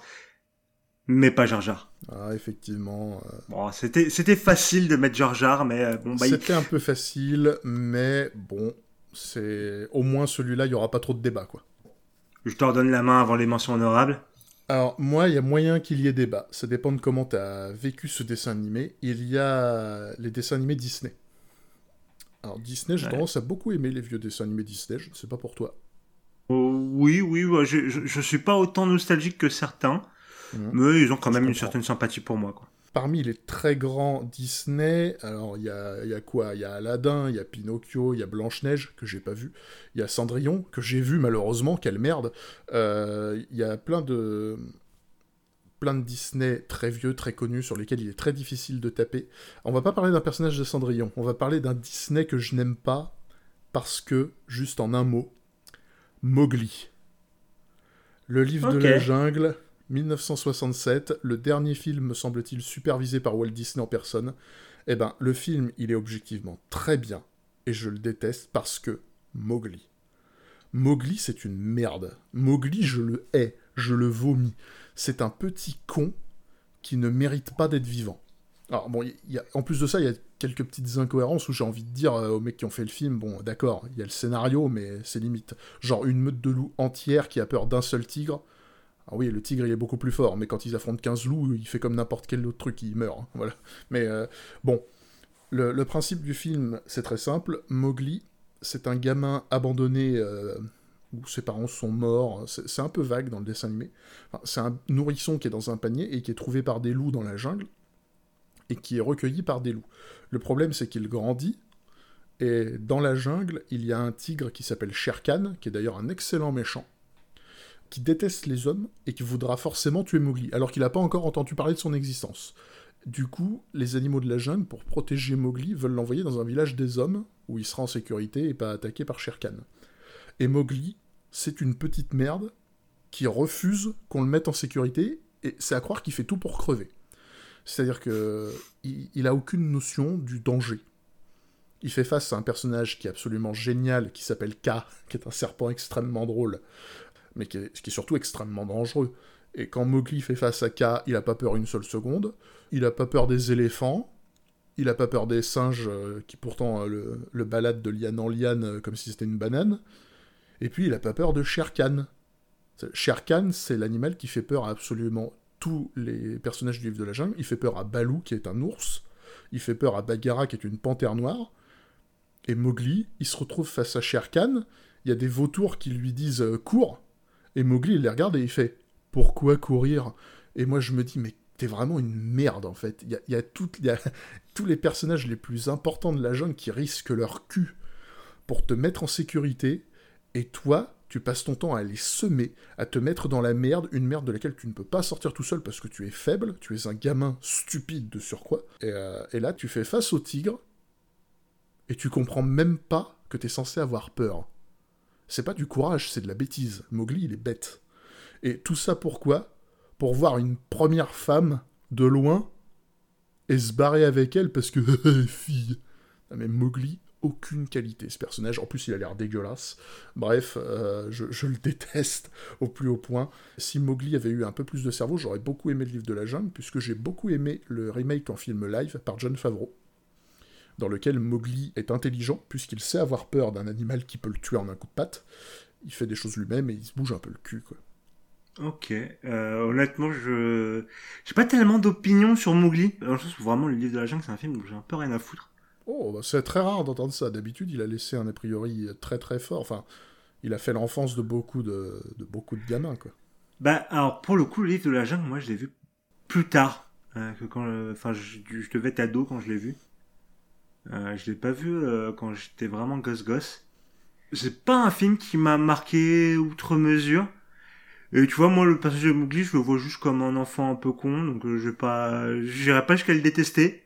mais pas Jar Jar. Ah, effectivement. Bon, c'était, c'était facile de mettre Jar Jar, mais bon, bah. C'était un peu facile, mais bon, c'est. Au moins celui-là, il y aura pas trop de débat, quoi. Je te redonne la main avant les mentions honorables. Alors, moi, il y a moyen qu'il y ait débat. Ça dépend de comment tu as vécu ce dessin animé. Il y a les dessins animés Disney. Alors, Disney, j'ai tendance à beaucoup aimer les vieux dessins animés Disney. Je ne sais pas pour toi. Oh, oui, oui, je, je, suis pas autant nostalgique que certains. Mmh. Mais ils ont quand même une certaine sympathie pour moi, quoi. Parmi les très grands Disney, alors il y a, y a, quoi? Il y a Aladdin, il y a Pinocchio, il y a Blanche-Neige, que j'ai pas vu, il y a Cendrillon, que j'ai vu malheureusement, quelle merde. Euh, il y a plein de, plein de Disney très vieux, très connus, sur lesquels il est très difficile de taper. On va pas parler d'un personnage de Cendrillon, on va parler d'un Disney que je n'aime pas, parce que, juste en un mot, Mowgli. Le livre de la jungle, 1967, le dernier film, me semble-t-il, supervisé par Walt Disney en personne. Eh ben, le film, il est objectivement très bien, et je le déteste parce que Mowgli. Mowgli, c'est une merde. Mowgli, je le hais, je le vomis. C'est un petit con qui ne mérite pas d'être vivant. Alors bon, en plus de ça, il y a quelques petites incohérences où j'ai envie de dire euh, aux mecs qui ont fait le film, bon d'accord, il y a le scénario, mais c'est limite. Genre une meute de loups entière qui a peur d'un seul tigre, ah oui, le tigre, il est beaucoup plus fort, mais quand ils affrontent 15 loups, il fait comme n'importe quel autre truc, il meurt. Hein, voilà. Mais euh, bon, le, principe du film, c'est très simple. Mowgli, c'est un gamin abandonné euh, où ses parents sont morts. C'est un peu vague dans le dessin animé. c'est un nourrisson qui est dans un panier et qui est trouvé par des loups dans la jungle et qui est recueilli par des loups. Le problème, c'est qu'il grandit. Et dans la jungle, il y a un tigre qui s'appelle Shere Khan, qui est d'ailleurs un excellent méchant, qui déteste les hommes et qui voudra forcément tuer Mowgli, alors qu'il n'a pas encore entendu parler de son existence. Du coup, les animaux de la jungle, pour protéger Mowgli, veulent l'envoyer dans un village des hommes, où il sera en sécurité et pas attaqué par Shere Khan. Et Mowgli, c'est une petite merde qui refuse qu'on le mette en sécurité, et c'est à croire qu'il fait tout pour crever. C'est-à-dire que il, aucune notion du danger. Il fait face à un personnage qui est absolument génial, qui s'appelle K, qui est un serpent extrêmement drôle, mais qui est, surtout extrêmement dangereux. Et quand Mowgli fait face à K, il a pas peur une seule seconde, il a pas peur des éléphants, il a pas peur des singes euh, qui pourtant euh, le, le baladent de liane en liane euh, comme si c'était une banane, et puis il a pas peur de Shere Khan. Shere Khan, c'est l'animal qui fait peur à absolument tous les personnages du livre de la jungle. Il fait peur à Balou, qui est un ours, il fait peur à Bagheera, qui est une panthère noire, et Mowgli, il se retrouve face à Shere Khan, il y a des vautours qui lui disent cours, et Mowgli, il les regarde et il fait Pourquoi courir? Et moi, je me dis Mais t'es vraiment une merde, en fait. Il y a, y, a tous les personnages les plus importants de la jungle qui risquent leur cul pour te mettre en sécurité, et toi, tu passes ton temps à les semer, à te mettre dans la merde, une merde de laquelle tu ne peux pas sortir tout seul parce que tu es faible, tu es un gamin stupide de surcroît, et, euh, là, tu fais face au tigre, et tu comprends même pas que t'es censé avoir peur. C'est pas du courage, c'est de la bêtise. Mowgli, il est bête. Et tout ça pourquoi? Pour voir une première femme de loin et se barrer avec elle parce que fille. mais Mowgli, aucune qualité ce personnage. En plus, il a l'air dégueulasse. Bref, euh, je, le déteste au plus haut point. Si Mowgli avait eu un peu plus de cerveau, j'aurais beaucoup aimé le livre de la jungle, puisque j'ai beaucoup aimé le remake en film live par John Favreau dans lequel Mowgli est intelligent, puisqu'il sait avoir peur d'un animal qui peut le tuer en un coup de patte. Il fait des choses lui-même et il se bouge un peu le cul, quoi. Ok, euh, honnêtement, je j'ai pas tellement d'opinion sur Mowgli. je pense que vraiment le livre de la jungle, c'est un film où j'ai un peu rien à foutre. Oh, bah, c'est très rare d'entendre ça. D'habitude, il a laissé un a priori très très fort. Enfin, il a fait l'enfance de beaucoup de... beaucoup de gamins, quoi. Bah, alors pour le coup, le livre de la jungle, moi, je l'ai vu plus tard euh, enfin, je, je devais être ado quand je l'ai vu. Euh, je l'ai pas vu euh, quand j'étais vraiment gosse gosse. C'est pas un film qui m'a marqué outre mesure. Et tu vois, moi, le personnage de Mowgli, je le vois juste comme un enfant un peu con, donc euh, je vais pas, j'irai pas jusqu'à le détester.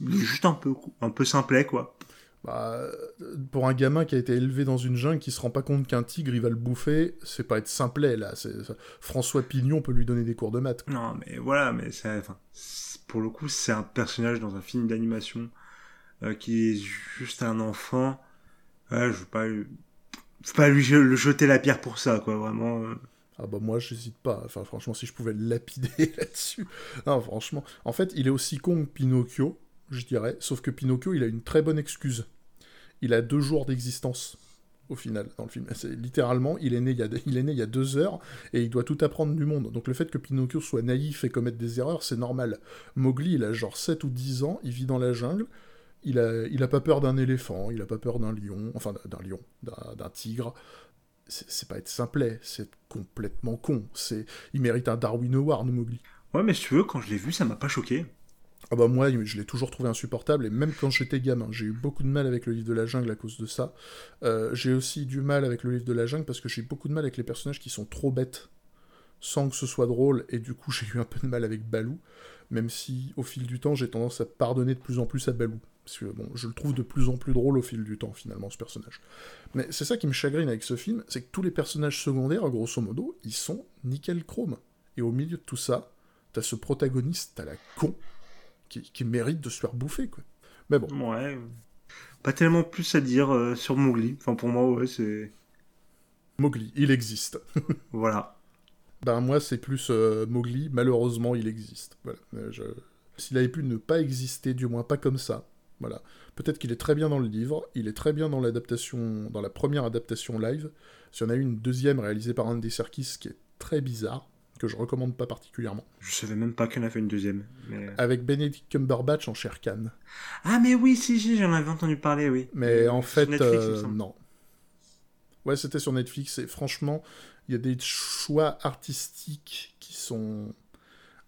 Il est juste un peu, un peu simplet, quoi. Bah, pour un gamin qui a été élevé dans une jungle qui se rend pas compte qu'un tigre il va le bouffer, c'est pas être simplet là. François Pignon peut lui donner des cours de maths. Non, mais voilà, mais c'est, enfin, pour le coup, c'est un personnage dans un film d'animation euh, qui est juste un enfant. Ouais, je veux pas, je veux pas lui le jeter la pierre pour ça, quoi, vraiment. euh. Ah bah moi j'hésite pas, enfin franchement si je pouvais le lapider là-dessus. Non franchement, en fait il est aussi con que Pinocchio, je dirais, sauf que Pinocchio il a une très bonne excuse. Il a deux jours d'existence au final dans le film. C'est littéralement il est né il y a deux heures et il doit tout apprendre du monde. Donc le fait que Pinocchio soit naïf et commette des erreurs c'est normal. Mowgli il a genre 7 ou 10 ans, il vit dans la jungle. Il a, pas peur d'un éléphant, il a pas peur d'un lion, enfin d'un lion, d'un tigre c'est pas être simplet, c'est complètement con. C'est, il mérite un Darwin Award, Mowgli. Ouais, mais si tu veux, quand je l'ai vu, ça m'a pas choqué. Ah bah moi, je l'ai toujours trouvé insupportable, et même quand j'étais gamin, j'ai eu beaucoup de mal avec le livre de la jungle à cause de ça. Euh, j'ai aussi du mal avec le livre de la jungle parce que j'ai beaucoup de mal avec les personnages qui sont trop bêtes, sans que ce soit drôle, et du coup j'ai eu un peu de mal avec Balou, même si au fil du temps j'ai tendance à pardonner de plus en plus à Balou. Parce que bon, je le trouve de plus en plus drôle au fil du temps, finalement, ce personnage. Mais c'est ça qui me chagrine avec ce film, c'est que tous les personnages secondaires, grosso modo, ils sont nickel chrome. Et au milieu de tout ça, t'as ce protagoniste à la con qui, qui mérite de se faire bouffer, quoi. Mais bon, Ouais. Pas tellement plus à dire euh, sur Mowgli. Enfin, pour moi, ouais, c'est. Mowgli, il existe. Voilà. Ben moi, c'est plus euh, Mowgli, malheureusement, il existe. Voilà. Euh, je- S'il avait pu ne pas exister, du moins pas comme ça, voilà. Peut-être qu'il est très bien dans le livre, il est très bien dans l'adaptation, dans la première adaptation live. Si on a eu une deuxième réalisée par Andy Serkis qui est très bizarre, que je recommande pas particulièrement, Je savais même pas qu'on a fait une deuxième. Mais... avec Benedict Cumberbatch en Shere Khan. Ah, mais oui, si, si, j'en avais entendu parler, oui. Mais en Sur fait, Netflix, euh, non. Ouais, c'était sur Netflix et franchement, il y a des choix artistiques qui sont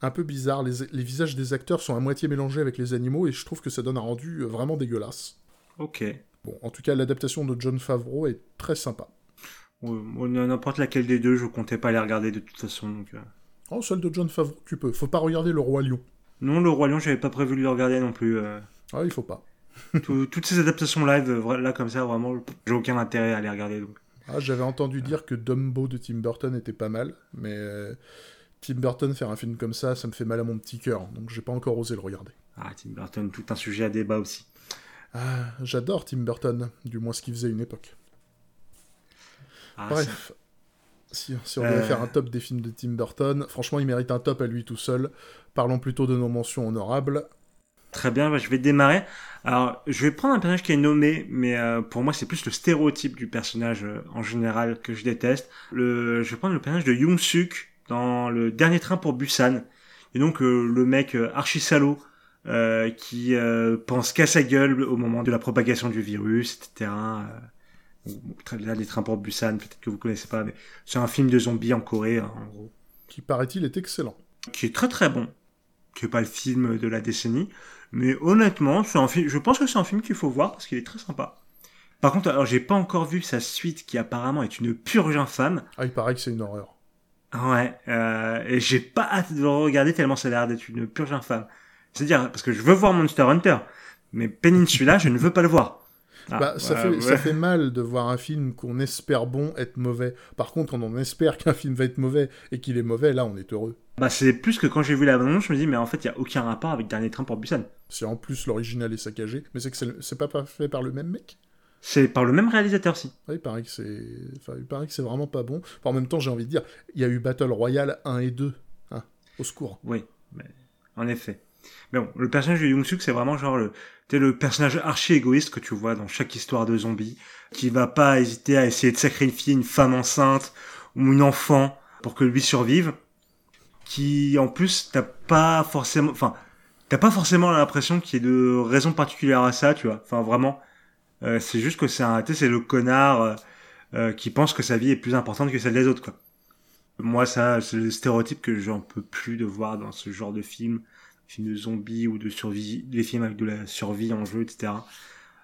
un peu bizarres. Les, les visages des acteurs sont à moitié mélangés avec les animaux et je trouve que ça donne un rendu euh, vraiment dégueulasse. Ok. Bon, en tout cas, l'adaptation de John Favreau est très sympa. N'importe laquelle des deux, je comptais pas les regarder de toute façon. Donc, euh. Oh, celle de John Favreau, tu peux. Faut pas regarder Le Roi Lion. Non, le Roi Lion, j'avais pas prévu de le regarder non plus. euh. Ah, il faut pas. Tout- toutes ces adaptations live, euh, là, comme ça, vraiment, j'ai aucun intérêt à les regarder. Donc. Ah, j'avais entendu dire que Dumbo de Tim Burton était pas mal, mais euh, Tim Burton faire un film comme ça, ça me fait mal à mon petit cœur, donc j'ai pas encore osé le regarder. Ah, Tim Burton, tout un sujet à débat aussi. Ah, j'adore Tim Burton, du moins ce qu'il faisait à une époque. Ah, Bref, si, si on Euh. devait faire un top des films de Tim Burton, franchement, il mérite un top à lui tout seul. Parlons plutôt de nos mentions honorables. Très bien, bah, je vais démarrer. Alors, je vais prendre un personnage qui est nommé, mais euh, pour moi, c'est plus le stéréotype du personnage euh, en général que je déteste. Le, je vais prendre le personnage de Young Suk dans le dernier train pour Busan. Et donc, euh, le mec euh, archi salaud euh, qui euh, pense qu'à sa gueule au moment de la propagation du virus, etc. Là, les trains pour Busan, peut-être que vous connaissez pas, mais c'est un film de zombies en Corée, hein, en gros Qui paraît-il est excellent. qui est très très bon, qui est pas le film de la décennie, mais honnêtement, c'est un film, je pense que c'est un film qu'il faut voir parce qu'il est très sympa. Par contre, alors j'ai pas encore vu sa suite qui apparemment est une purge infâme. Ah, il paraît que c'est une horreur. Ouais, euh, et j'ai pas hâte de le regarder tellement ça a l'air d'être une purge infâme. C'est-à-dire, parce que je veux voir Monster Hunter, mais Peninsula, je ne veux pas le voir. Ah, bah, ça, ouais, fait, ouais. ça fait mal de voir un film qu'on espère bon être mauvais. Par contre, quand on espère qu'un film va être mauvais et qu'il est mauvais, là, on est heureux. Bah, c'est plus que quand j'ai vu la bande je me dis, mais en fait, il y a aucun rapport avec Dernier Train pour Busan. Si en plus l'original est saccagé, mais c'est que c'est- c'est pas fait par le même mec? C'est par le même réalisateur, si. Il paraît que c'est, enfin, il paraît que c'est vraiment pas bon. Enfin, en même temps, j'ai envie de dire, il y a eu Battle Royale 1 et 2. Hein, au secours. Oui, mais, en effet. Mais bon, le personnage de Young-suk, c'est vraiment genre le, t'es le personnage archi égoïste que tu vois dans chaque histoire de zombie, qui va pas hésiter à essayer de sacrifier une femme enceinte ou une enfant pour que lui survive, qui en plus t'as pas forcément, enfin, t'as pas forcément l'impression qu'il y ait de raison particulière à ça, tu vois. Enfin, vraiment, euh, c'est juste que c'est un, c'est le connard euh, euh, qui pense que sa vie est plus importante que celle des autres, quoi. Moi, ça, c'est le stéréotype que j'en peux plus de voir dans ce genre de film, films de zombies ou de survie, des films avec de la survie en jeu, etc.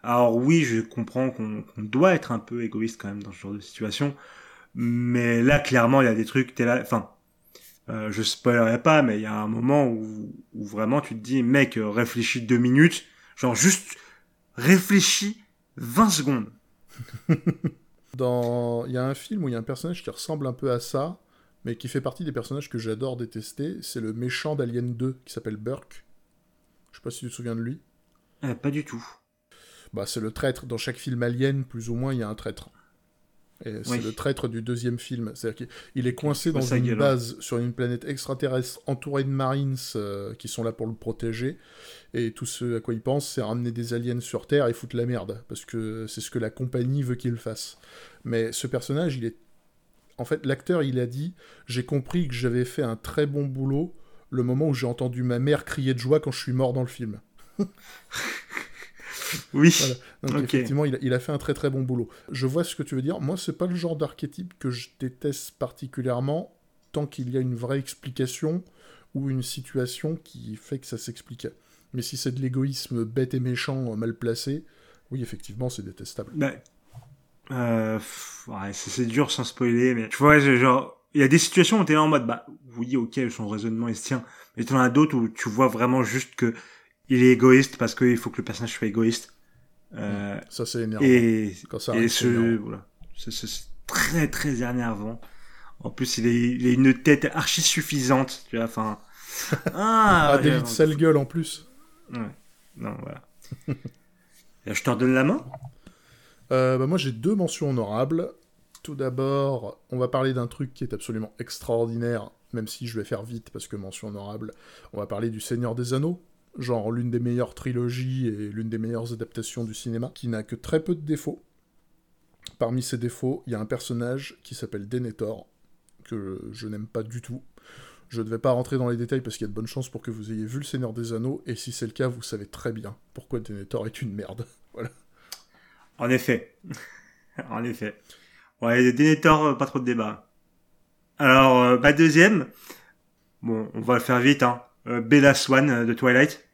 Alors oui, je comprends qu'on doit être un peu égoïste quand même dans ce genre de situation, mais là, clairement, il y a des trucs, t'es là, enfin, euh, je spoilerai pas, mais il y a un moment où, où vraiment tu te dis, mec, euh, réfléchis deux minutes, genre juste réfléchis 20 secondes. Dans, il y a un film où il y a un personnage qui ressemble un peu à ça, mais qui fait partie des personnages que j'adore détester. C'est le méchant d'Alien 2 qui s'appelle Burke. Je sais pas si tu te souviens de lui. Euh, pas du tout. bah, c'est le traître. Dans chaque film alien, plus ou moins, il y a un traître. Et c'est Oui. le traître du deuxième film. C'est-à-dire qu'il est coincé dans une gueule, base sur une planète extraterrestre entourée de Marines euh, qui sont là pour le protéger. Et tout ce à quoi il pense, c'est ramener des aliens sur Terre et foutre la merde. Parce que c'est ce que la compagnie veut qu'il fasse. Mais ce personnage, il est. En fait, l'acteur, il a dit J'ai compris que j'avais fait un très bon boulot le moment où j'ai entendu ma mère crier de joie quand je suis mort dans le film. Oui. Voilà. Donc effectivement, il a, il a fait un très très bon boulot. Je vois ce que tu veux dire. Moi, c'est pas le genre d'archétype que je déteste particulièrement tant qu'il y a une vraie explication ou une situation qui fait que ça s'explique. Mais si c'est de l'égoïsme bête et méchant, mal placé, oui, effectivement, c'est détestable. Bah, euh, pff, ouais, c'est dur sans spoiler, mais tu vois, genre, il y a des situations où t'es là en mode, bah, oui, ok, son raisonnement il se tient, mais t'en as d'autres où tu vois vraiment juste que il est égoïste parce qu'il faut que le personnage soit égoïste. Euh, Ça, c'est énervant. et Quand ça et arrive, ce, voilà, c'est très très énervant. En plus, il, est, il a une tête archi suffisante, tu vois, enfin. Ah, ouais, David sale gueule en plus. ouais. Non, voilà. Et je te redonne la main. Euh, bah, moi, j'ai deux mentions honorables. Tout d'abord, on va parler d'un truc qui est absolument extraordinaire, même si je vais faire vite parce que mention honorable. On va parler du Seigneur des Anneaux, genre l'une des meilleures trilogies et l'une des meilleures adaptations du cinéma, qui n'a que très peu de défauts. Parmi ces défauts, il y a un personnage qui s'appelle Denethor, que je n'aime pas du tout. Je ne vais pas rentrer dans les détails parce qu'il y a de bonnes chances pour que vous ayez vu le Seigneur des Anneaux, et si c'est le cas, vous savez très bien pourquoi Denethor est une merde. Voilà. En effet. en effet. Ouais, des Denethor, euh, pas trop de débat. Alors, euh, ma deuxième, bon, on va le faire vite, hein. Euh, Bella Swan euh, de Twilight.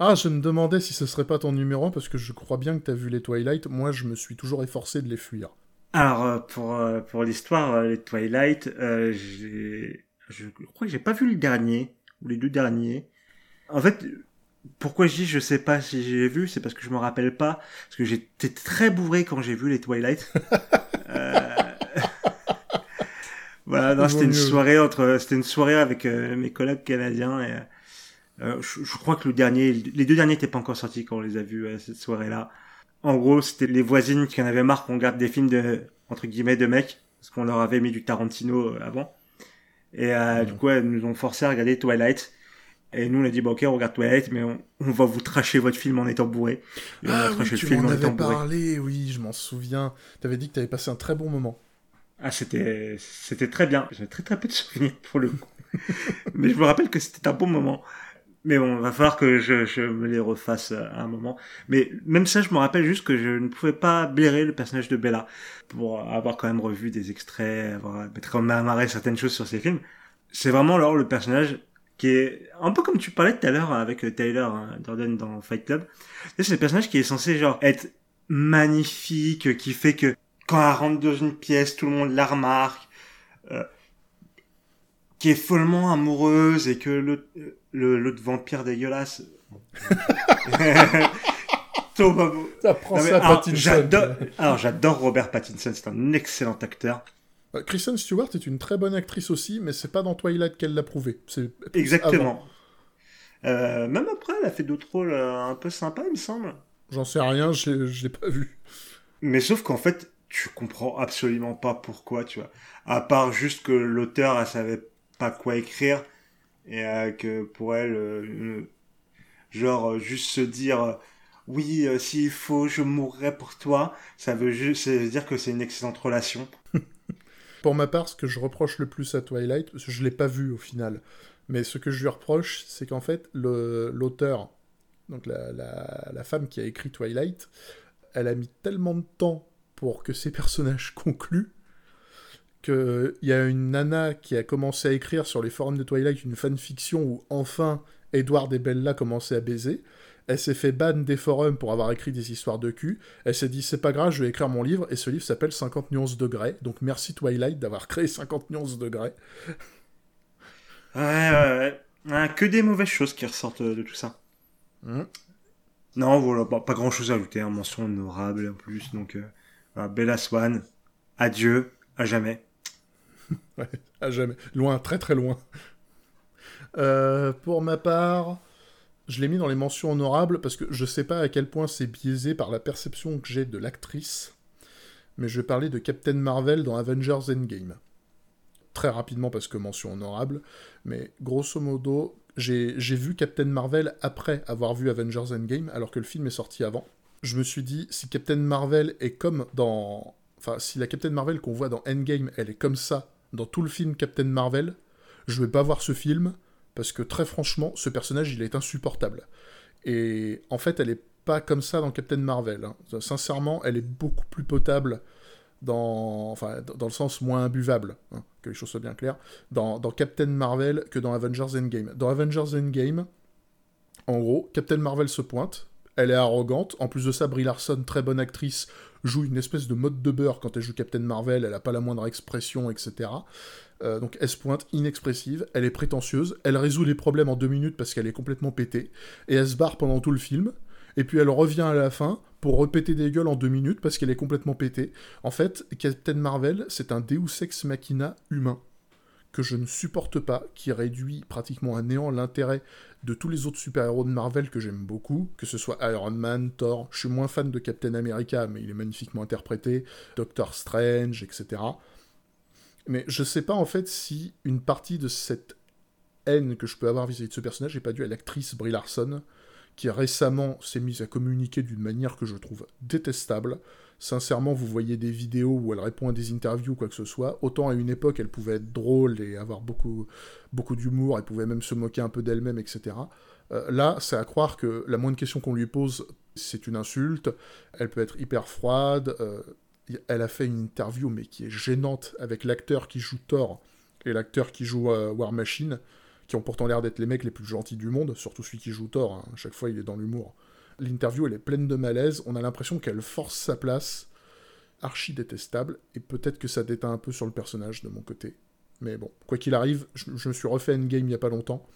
Ah, je me demandais si ce serait pas ton numéro parce que je crois bien que t'as vu les Twilight. Moi, je me suis toujours efforcé de les fuir. Alors, pour, pour l'histoire, les Twilight, euh, j'ai, je crois que j'ai pas vu le dernier, ou les deux derniers. En fait, pourquoi je dis je sais pas si j'ai vu, c'est parce que je me rappelle pas, parce que j'étais très bourré quand j'ai vu les Twilight. Euh, Voilà, non, c'était une soirée entre, c'était une soirée avec euh, mes collègues canadiens et euh, je, je crois que le dernier, les deux derniers n'étaient pas encore sortis quand on les a vus à cette soirée-là. En gros, c'était les voisines qui en avaient marre qu'on regarde des films de, entre guillemets, de mecs, parce qu'on leur avait mis du Tarantino euh, avant. Et euh, Mhm. du coup, elles nous ont forcé à regarder Twilight. Et nous, on a dit, bah, ok, on regarde Twilight, mais on, on va vous tracher votre film en étant bourré. Et on a Ah oui, traché tu le film en avais étant bourré. parlé, oui, je m'en souviens. T'avais dit que t'avais passé un très bon moment. Ah, c'était, c'était très bien. J'ai très très peu de souvenirs pour le coup. Mais je me rappelle que c'était un bon moment. Mais bon, va falloir que je, je me les refasse euh, à un moment. Mais même ça, je me rappelle juste que je ne pouvais pas blairer le personnage de Bella. Pour avoir quand même revu des extraits, avoir quand même amarré certaines choses sur ces films. C'est vraiment alors le personnage qui est un peu comme tu parlais tout à l'heure avec euh, Tyler hein, Durden dans Fight Club. C'est le personnage qui est censé genre être magnifique, qui fait que quand elle rentre dans une pièce, tout le monde la remarque, euh, qui est follement amoureuse et que l'autre, euh, le- l'autre vampire dégueulasse. Thomas Bo- Ça prend Non, mais ça, alors, Pattinson. j'adore, alors j'adore Robert Pattinson, c'est un excellent acteur. Euh, Kristen Stewart est une très bonne actrice aussi, mais c'est pas dans Twilight qu'elle l'a prouvé. C'est. Exactement. Euh, même après, elle a fait d'autres rôles euh, un peu sympas, il me semble. J'en sais rien, je l'ai- je l'ai pas vu. Mais sauf qu'en fait, tu comprends absolument pas pourquoi, tu vois. À part juste que l'auteur, elle savait pas quoi écrire et euh, que pour elle, euh, genre juste se dire oui, euh, s'il faut, je mourrai pour toi, ça veut juste ça veut dire que c'est une excellente relation. Pour ma part, ce que je reproche le plus à Twilight, parce que je l'ai pas vu au final, mais ce que je lui reproche, c'est qu'en fait, l'auteur, donc la femme qui a écrit Twilight, elle a mis tellement de temps pour que ses personnages concluent qu'il y a une nana qui a commencé à écrire sur les forums de Twilight une fanfiction où enfin Edward et Bella commençaient à baiser. Elle s'est fait ban des forums pour avoir écrit des histoires de cul. Elle s'est dit, c'est pas grave, je vais écrire mon livre. Et ce livre s'appelle 50 nuances de Grey. Donc merci Twilight d'avoir créé 50 nuances de Grey. Ouais, ouais, ouais. Ah, que des mauvaises choses qui ressortent de tout ça. Mhm. Non, voilà, pas, pas grand chose à ajouter, hein, mention honorable en plus. Donc, euh, voilà, Bella Swan, adieu, à jamais. À jamais. Loin, très très loin. Euh, pour ma part, je l'ai mis dans les mentions honorables parce que je sais pas à quel point c'est biaisé par la perception que j'ai de l'actrice, mais je vais parler de Captain Marvel dans Avengers Endgame. Très rapidement parce que mention honorable, mais grosso modo, j'ai vu Captain Marvel après avoir vu Avengers Endgame, alors que le film est sorti avant. Je me suis dit, si Captain Marvel est comme dans... Enfin, si la Captain Marvel qu'on voit dans Endgame, elle est comme ça dans tout le film Captain Marvel, je vais pas voir ce film, parce que très franchement, ce personnage, il est insupportable. Et en fait, elle est pas comme ça dans Captain Marvel. Hein. Sincèrement, elle est beaucoup plus potable dans, enfin, dans le sens moins imbuvable, hein, que les choses soient bien claires, dans, dans, Captain Marvel que dans Avengers Endgame. Dans Avengers Endgame, en gros, Captain Marvel se pointe, elle est arrogante, en plus de ça, Brie Larson, très bonne actrice, joue une espèce de mode de beurre quand elle joue Captain Marvel, elle a pas la moindre expression, etc. Euh, donc elle se pointe inexpressive, elle est prétentieuse, elle résout les problèmes en deux minutes parce qu'elle est complètement pétée, et elle se barre pendant tout le film, et puis elle revient à la fin pour repéter des gueules en deux minutes parce qu'elle est complètement pétée. En fait, Captain Marvel, c'est un Deus Ex Machina humain que je ne supporte pas, qui réduit pratiquement à néant l'intérêt de tous les autres super-héros de Marvel que j'aime beaucoup, que ce soit Iron Man, Thor, je suis moins fan de Captain America, mais il est magnifiquement interprété, Doctor Strange, etc. Mais je sais pas en fait si une partie de cette haine que je peux avoir vis-à-vis de ce personnage n'est pas due à l'actrice Brie Larson, qui récemment s'est mise à communiquer d'une manière que je trouve détestable. Sincèrement, vous voyez des vidéos où elle répond à des interviews ou quoi que ce soit. Autant à une époque, elle pouvait être drôle et avoir beaucoup, beaucoup d'humour, elle pouvait même se moquer un peu d'elle-même, etc. Euh, là, c'est à croire que la moindre question qu'on lui pose, c'est une insulte. Elle peut être hyper froide. Euh, elle a fait une interview, mais qui est gênante, avec l'acteur qui joue Thor et l'acteur qui joue euh, War Machine, qui ont pourtant l'air d'être les mecs les plus gentils du monde, surtout celui qui joue Thor, hein. chaque fois il est dans l'humour. L'interview, elle est pleine de malaise, on a l'impression qu'elle force sa place, archi détestable, et peut-être que ça déteint un peu sur le personnage de mon côté. Mais bon, quoi qu'il arrive, je, me suis refait Endgame il y a pas longtemps.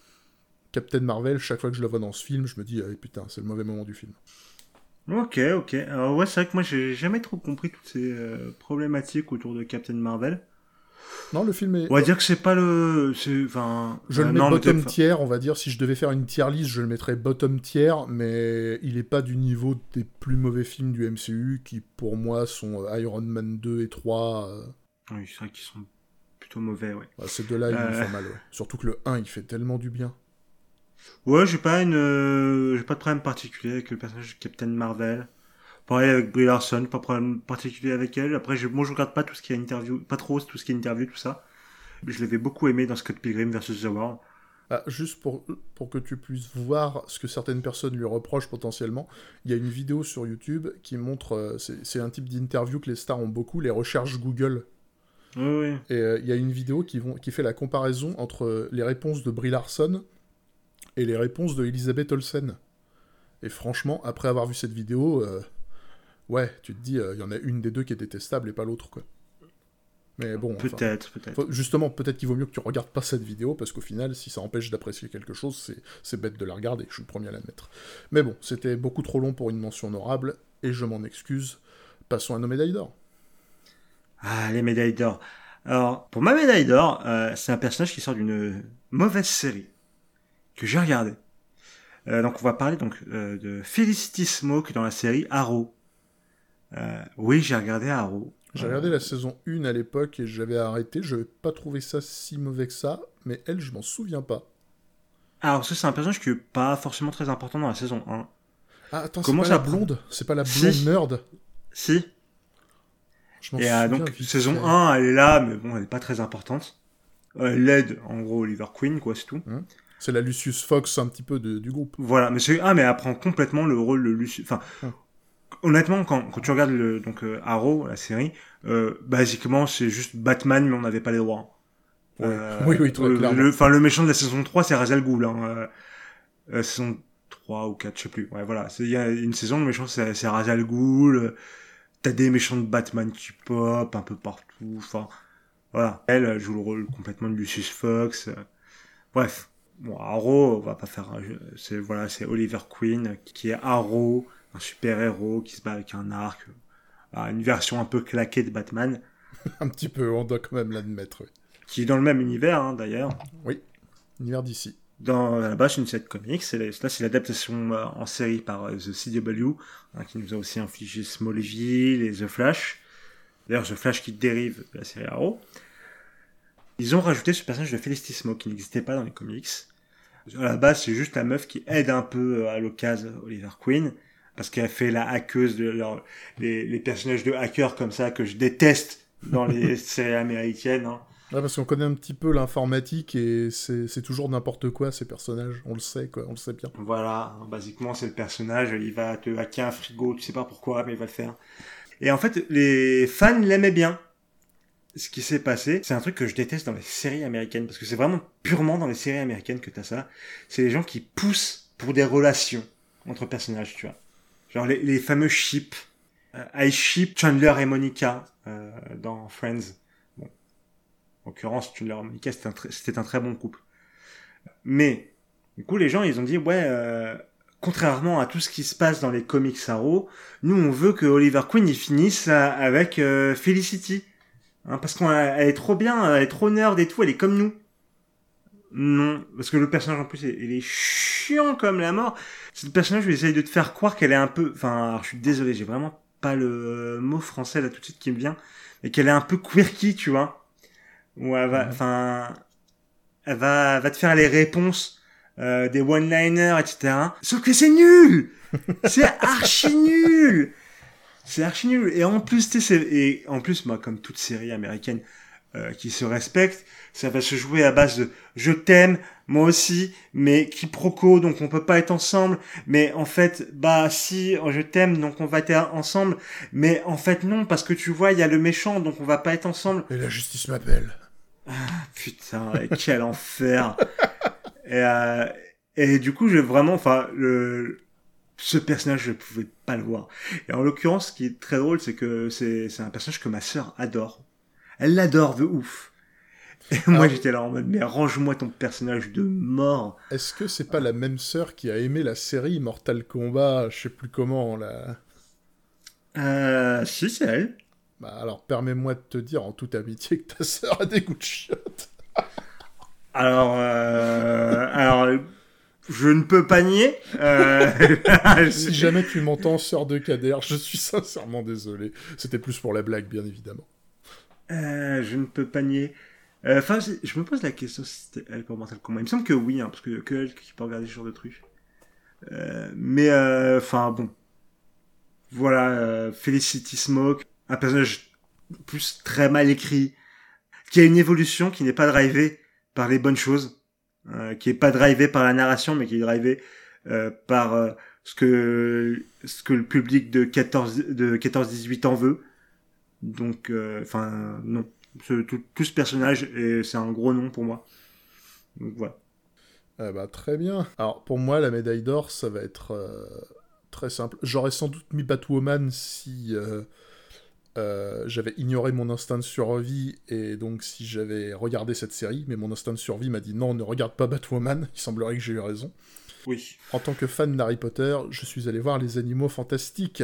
Captain Marvel, chaque fois que je la vois dans ce film, je me dis, ah, putain, c'est le mauvais moment du film. Ok, ok. Ouais, c'est vrai que moi j'ai jamais trop compris toutes ces euh, problématiques autour de Captain Marvel. Non, le film est. On va dire que c'est pas le. Enfin. Je le euh, mets bottom tier, on va dire. Si je devais faire une tier list, je le mettrais bottom tier, mais il est pas du niveau des plus mauvais films du MCU qui, pour moi, sont euh, Iron Man 2 et 3. Oui, c'est vrai qu'ils sont plutôt mauvais, ouais. Bah, ces deux-là, ils me font mal, ouais. Surtout que le 1, il fait tellement du bien. Ouais, j'ai pas une, euh, j'ai pas de problème particulier avec le personnage de Captain Marvel. Pareil avec Brie Larson, pas de problème particulier avec elle. Après, je, moi, je regarde pas tout ce qui est interview, pas trop tout ce qui est interview, tout ça. Je l'avais beaucoup aimé dans Scott Pilgrim vs. The World. Ah, juste pour, pour que tu puisses voir ce que certaines personnes lui reprochent potentiellement, il y a une vidéo sur YouTube qui montre, euh, c'est un type d'interview que les stars ont beaucoup, les recherches Google. Oui, oui. Et euh, il y a une vidéo qui, vont, qui fait la comparaison entre les réponses de Brie Larson et les réponses de Elisabeth Olsen. Et franchement, après avoir vu cette vidéo, euh, ouais, tu te dis, euh, il y en a une des deux qui est détestable et pas l'autre, quoi. Mais bon. Peut-être, peut-être. Justement, peut-être qu'il vaut mieux que tu regardes pas cette vidéo, parce qu'au final, si ça empêche d'apprécier quelque chose, c'est bête de la regarder, je suis le premier à l'admettre. Mais bon, c'était beaucoup trop long pour une mention honorable, et je m'en excuse. Passons à nos médailles d'or. Ah, les médailles d'or. Alors, pour ma médaille d'or, euh, c'est un personnage qui sort d'une mauvaise série que j'ai regardé. Euh, donc on va parler donc euh, de Felicity Smoke dans la série Arrow. Euh, oui, j'ai regardé Arrow. J'ai regardé la saison 1 à l'époque et j'avais arrêté. Je n'avais pas trouvé ça si mauvais que ça, mais elle, je m'en souviens pas. Alors ça, c'est un personnage qui est pas forcément très important dans la saison 1. Ah, attends, c'est pas la blonde? C'est pas la blonde nerd? Si. Je et souviens, donc, saison 1, elle est là, mais bon, elle est pas très importante. Elle aide, en gros, Oliver Queen, quoi, c'est tout. Hum. C'est la Lucius Fox un petit peu du groupe. Voilà, mais c'est ah mais elle prend complètement le rôle de Lucius. Enfin, honnêtement, quand, quand tu regardes le, donc euh, Arrow, la série, euh, basiquement c'est juste Batman, mais on n'avait pas les droits. Euh, oui, oui, très clairement. Enfin, le, méchant de la saison 3, c'est Razel Ghoul. Hein. Euh, saison 3 ou 4, je sais plus. Ouais, voilà. Il y a une saison, le méchant, c'est, c'est Razel Ghoul. T'as des méchants de Batman qui pop un peu partout. Enfin, voilà. Elle joue le rôle complètement de Lucius Fox. Bref bon, Arrow, on va pas faire, c'est voilà, c'est Oliver Queen qui est Arrow, un super héros qui se bat avec un arc, une version un peu claquée de Batman. un petit peu, on doit quand même l'admettre. Qui est dans le même univers, hein, d'ailleurs. Oui, univers d'ici. dans la base une série de comics. C'est là, c'est l'adaptation euh, en série par euh, The CW, hein, qui nous a aussi infligé Smallville et The Flash. D'ailleurs, The Flash qui dérive de la série Arrow. Ils ont rajouté ce personnage de Felicity qui n'existait pas dans les comics. À la base, c'est juste la meuf qui aide un peu à l'occasion Oliver Queen parce qu'elle fait la hackeuse de leur, les, les personnages de hackers comme ça que je déteste dans les séries américaines. Hein. Ouais, parce qu'on connaît un petit peu l'informatique et c'est toujours n'importe quoi ces personnages, on le sait quoi, on le sait bien. Voilà, basiquement c'est le personnage, il va te hacker un frigo, tu sais pas pourquoi, mais il va le faire. Et en fait, les fans l'aimaient bien. Ce qui s'est passé, c'est un truc que je déteste dans les séries américaines, parce que c'est vraiment purement dans les séries américaines que t'as ça. C'est les gens qui poussent pour des relations entre personnages, tu vois. Genre les, les fameux ships. Euh, I ship Chandler et Monica euh, dans Friends. Bon. En l'occurrence, Chandler et Monica, c'était un, un très bon couple. Mais, du coup, les gens, ils ont dit, ouais, euh, contrairement à tout ce qui se passe dans les comics Arrow, nous, on veut que Oliver Queen, il finisse avec euh, Felicity. Hein, parce qu'elle est trop bien, elle est trop nerd et tout, elle est comme nous. Non, parce que le personnage en plus, il est chiant comme la mort. C'est le personnage où il essaye de te faire croire qu'elle est un peu... Enfin, alors, je suis désolé, j'ai vraiment pas le mot français là tout de suite qui me vient, mais qu'elle est un peu quirky, tu vois. Où elle va... Enfin... Elle va, va te faire les réponses euh, des one-liners, etc. Sauf que c'est nul C'est archi nul C'est archi nul Et en plus, tu sais, et en plus, moi, comme toute série américaine euh, qui se respecte, ça va se jouer à base de je t'aime, moi aussi, mais quiproquo, donc on peut pas être ensemble, mais en fait, bah si, je t'aime, donc on va être ensemble, mais en fait non, parce que tu vois, il y a le méchant, donc on va pas être ensemble. Et la justice m'appelle. Ah, putain, quel enfer. Et, euh, et du coup, j'ai vraiment, enfin, le, ce personnage, je pouvais pas le voir. Et en l'occurrence, ce qui est très drôle, c'est que c'est, c'est un personnage que ma sœur adore. Elle l'adore de ouf. Moi, j'étais là en mode, mais range-moi ton personnage de mort. Est-ce que c'est pas la même sœur qui a aimé la série Mortal Kombat, je sais plus comment, là Euh, si, c'est elle. Bah alors, permets-moi de te dire en toute amitié que ta sœur a des goûts de chiottes. alors, euh, alors, je ne peux pas nier. Euh... si jamais tu m'entends, sœur de Kader, je suis sincèrement désolé. C'était plus pour la blague, bien évidemment. Euh, je ne peux pas nier. Enfin, je me pose la question si c'était elle pour Mortal Kombat. Il me semble que oui, hein, parce que que elle qui peut regarder ce genre de trucs. Euh, mais enfin bon, voilà, Felicity Smoke, un personnage plus très mal écrit, qui a une évolution qui n'est pas drivée par les bonnes choses, euh, qui est pas drivée par la narration, mais qui est drivée euh, par euh, ce que ce que le public de 14 de 14-18 ans veut. Donc, enfin non, ce, tout, tout, ce personnage et c'est un gros nom pour moi. Donc voilà. Eh bah, très bien. Alors pour moi, la médaille d'or, ça va être très simple. J'aurais sans doute mis Batwoman si euh, j'avais ignoré mon instinct de survie et donc si j'avais regardé cette série, mais mon instinct de survie m'a dit non, ne regarde pas Batwoman, il semblerait que j'ai eu raison. Oui. En tant que fan d'Harry Potter, je suis allé voir Les Animaux Fantastiques.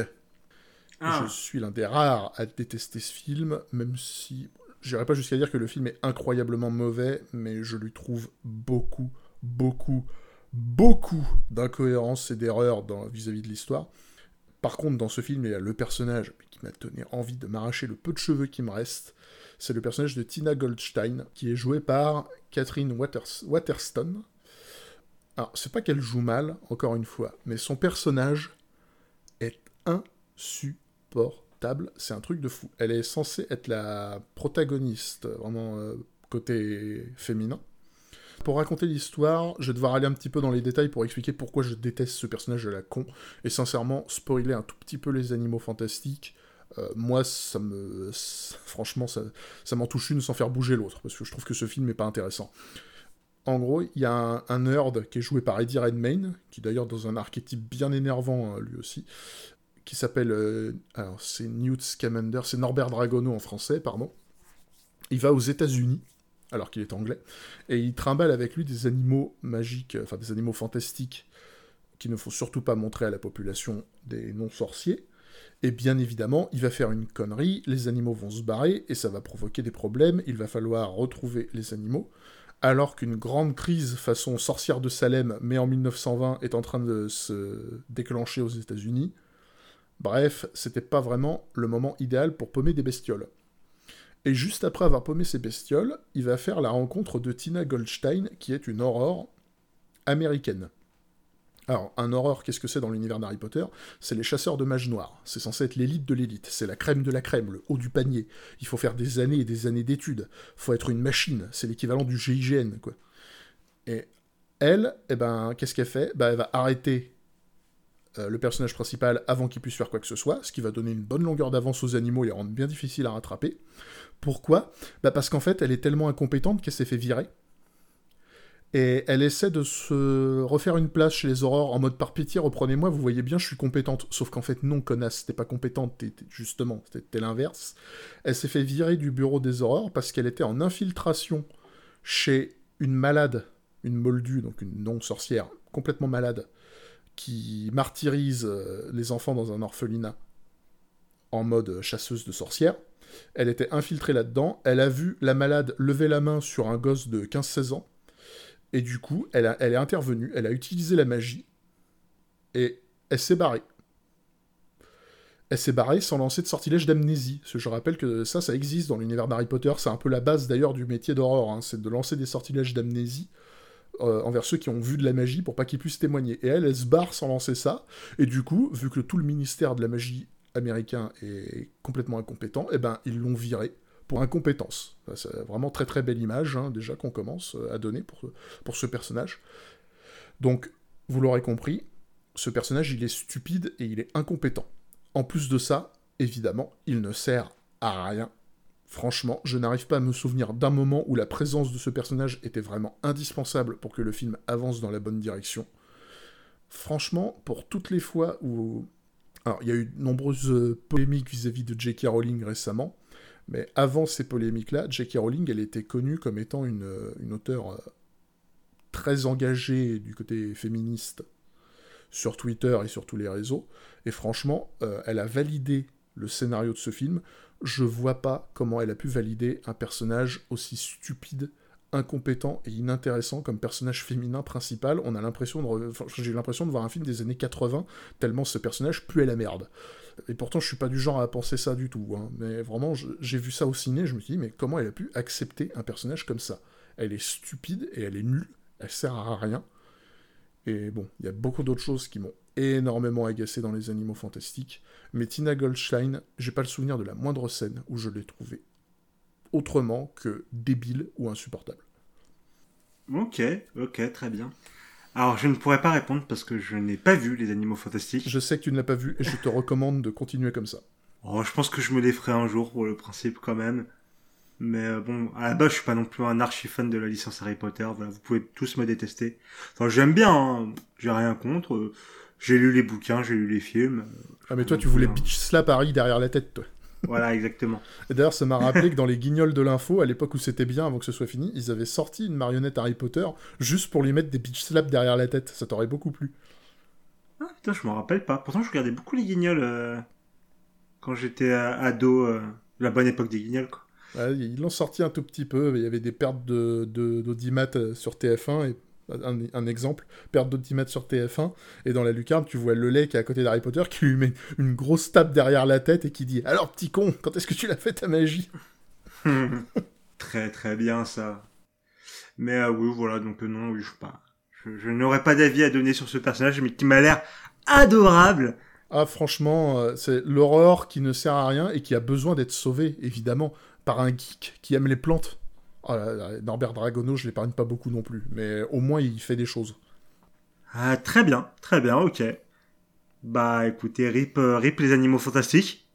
Ah. Je suis l'un des rares à détester ce film, même si j'irai pas jusqu'à dire que le film est incroyablement mauvais, mais je lui trouve beaucoup, beaucoup, beaucoup d'incohérences et d'erreurs vis-à-vis de l'histoire. Par contre, dans ce film, il y a le personnage qui m'a donné envie de m'arracher le peu de cheveux qui me reste. C'est le personnage de Tina Goldstein, qui est joué par Catherine Waters Waterston. Alors, c'est pas qu'elle joue mal, encore une fois, mais son personnage est insupportable. C'est un truc de fou. Elle est censée être la protagoniste, vraiment euh, côté féminin. Pour raconter l'histoire, je vais devoir aller un petit peu dans les détails pour expliquer pourquoi je déteste ce personnage de la con, et sincèrement, spoiler un tout petit peu les animaux fantastiques, euh, moi, ça me... Franchement, ça, ça m'en touche une sans faire bouger l'autre, parce que je trouve que ce film n'est pas intéressant. En gros, il y a un, un, nerd qui est joué par Eddie Redmayne, qui d'ailleurs dans un archétype bien énervant, hein, lui aussi, qui s'appelle... Euh, alors, c'est Newt Scamander, c'est Norbert Dragono en français, pardon. Il va aux États-Unis, alors qu'il est anglais, et il trimballe avec lui des animaux magiques, enfin des animaux fantastiques, qu'il ne faut surtout pas montrer à la population des non-sorciers. Et bien évidemment, il va faire une connerie, les animaux vont se barrer, et ça va provoquer des problèmes, il va falloir retrouver les animaux, alors qu'une grande crise façon sorcière de Salem, mais en 1920, est en train de se déclencher aux États-Unis. Bref, c'était pas vraiment le moment idéal pour paumer des bestioles. Et juste après avoir paumé ces bestioles, il va faire la rencontre de Tina Goldstein, qui est une aurore américaine. Alors, un horreur, qu'est-ce que c'est dans l'univers d'Harry Potter? C'est les chasseurs de mages noirs. C'est censé être l'élite de l'élite. C'est la crème de la crème, le haut du panier. Il faut faire des années et des années d'études. faut être une machine. C'est l'équivalent du GIGN, quoi. Et elle, eh ben, qu'est-ce qu'elle fait? Bah, Elle va arrêter euh, le personnage principal avant qu'il puisse faire quoi que ce soit, ce qui va donner une bonne longueur d'avance aux animaux et rendre bien difficile à rattraper. Pourquoi? Bah Parce qu'en fait, elle est tellement incompétente qu'elle s'est fait virer. Et elle essaie de se refaire une place chez les aurores en mode par pitié, reprenez-moi, vous voyez bien, je suis compétente. Sauf qu'en fait, non, connasse, t'es pas compétente, t'es, justement, c'était l'inverse. Elle s'est fait virer du bureau des aurores parce qu'elle était en infiltration chez une malade, une moldue, donc une non-sorcière, complètement malade, qui martyrise euh, les enfants dans un orphelinat en mode chasseuse de sorcières. Elle était infiltrée là-dedans, elle a vu la malade lever la main sur un gosse de 15-16 ans, et du coup, elle, est intervenue, elle a utilisé la magie, et elle s'est barrée. Elle s'est barrée sans lancer de sortilège d'amnésie. Je rappelle que ça, ça existe dans l'univers d'Harry Potter. C'est un peu la base d'ailleurs du métier d'horreur. Hein. c'est de lancer des sortilèges d'amnésie euh, envers ceux qui ont vu de la magie pour pas qu'ils puissent témoigner. Et elle, elle se barre sans lancer ça. Et du coup, vu que tout le ministère de la magie américain est complètement incompétent, eh ben ils l'ont virée pour incompétence. C'est vraiment très très belle image, hein, déjà, qu'on commence euh, à donner pour, pour ce personnage. Donc, vous l'aurez compris, ce personnage, il est stupide et il est incompétent. En plus de ça, évidemment, il ne sert à rien. Franchement, je n'arrive pas à me souvenir d'un moment où la présence de ce personnage était vraiment indispensable pour que le film avance dans la bonne direction. Franchement, pour toutes les fois où... Alors, il y a eu de nombreuses polémiques vis-à-vis -vis de J.K. Rowling récemment, mais avant ces polémiques-là, J.K. Rowling, elle était connue comme étant une, euh, auteure euh, très engagée du côté féministe sur Twitter et sur tous les réseaux. Et franchement, euh, elle a validé le scénario de ce film. Je vois pas comment elle a pu valider un personnage aussi stupide, incompétent et inintéressant comme personnage féminin principal. On a l'impression de, j'ai l'impression de voir un film des années 80 tellement ce personnage puait la merde. Et pourtant, je suis pas du genre à penser ça du tout. Hein. Mais vraiment, j'ai vu ça au ciné, je me suis dit, mais comment elle a pu accepter un personnage comme ça? Elle est stupide et elle est nulle, elle sert à rien. Et bon, il y a beaucoup d'autres choses qui m'ont énormément agacé dans les animaux fantastiques. Mais Tina Goldstein, j'ai pas le souvenir de la moindre scène où je l'ai trouvée autrement que débile ou insupportable. Ok, ok, très bien. Alors, je ne pourrais pas répondre parce que je n'ai pas vu les animaux fantastiques. Je sais que tu ne l'as pas vu et je te recommande de continuer comme ça. Oh, je pense que je me les ferai un jour pour le principe quand même. Mais euh, bon, à la base, je suis pas non plus un archi fan de la licence Harry Potter. Voilà, vous pouvez tous me détester. Enfin, j'aime bien, hein. j'ai rien contre. J'ai lu les bouquins, j'ai lu les films. Ah, mais toi, tu voulais bitch slap Harry derrière la tête, toi. Voilà, exactement. Et d'ailleurs, ça m'a rappelé que dans les guignols de l'info, à l'époque où c'était bien, avant que ce soit fini, ils avaient sorti une marionnette Harry Potter juste pour lui mettre des bitch slaps derrière la tête. Ça t'aurait beaucoup plu. Ah putain, je m'en rappelle pas. Pourtant, je regardais beaucoup les guignols euh, quand j'étais euh, ado, euh, la bonne époque des guignols, quoi. ils l'ont sorti un tout petit peu. Il y avait des pertes d'audimat de, sur TF1 et un, exemple, perte d'audimat sur TF1, et dans la lucarne, tu vois le lait qui est à côté d'Harry Potter qui lui met une grosse tape derrière la tête et qui dit Alors, petit con, quand est-ce que tu l'as fait ta magie? Très très bien ça. Mais euh, oui, voilà, donc euh, non, je, pas, je, n'aurais pas d'avis à donner sur ce personnage, mais qui m'a l'air adorable. Ah, franchement, euh, c'est l'aurore qui ne sert à rien et qui a besoin d'être sauvé, évidemment, par un geek qui aime les plantes. Oh Norbert Dragono, je l'épargne pas beaucoup non plus, mais au moins il fait des choses. Ah, très bien, très bien, ok. Bah écoutez, rip, euh, rip les animaux fantastiques.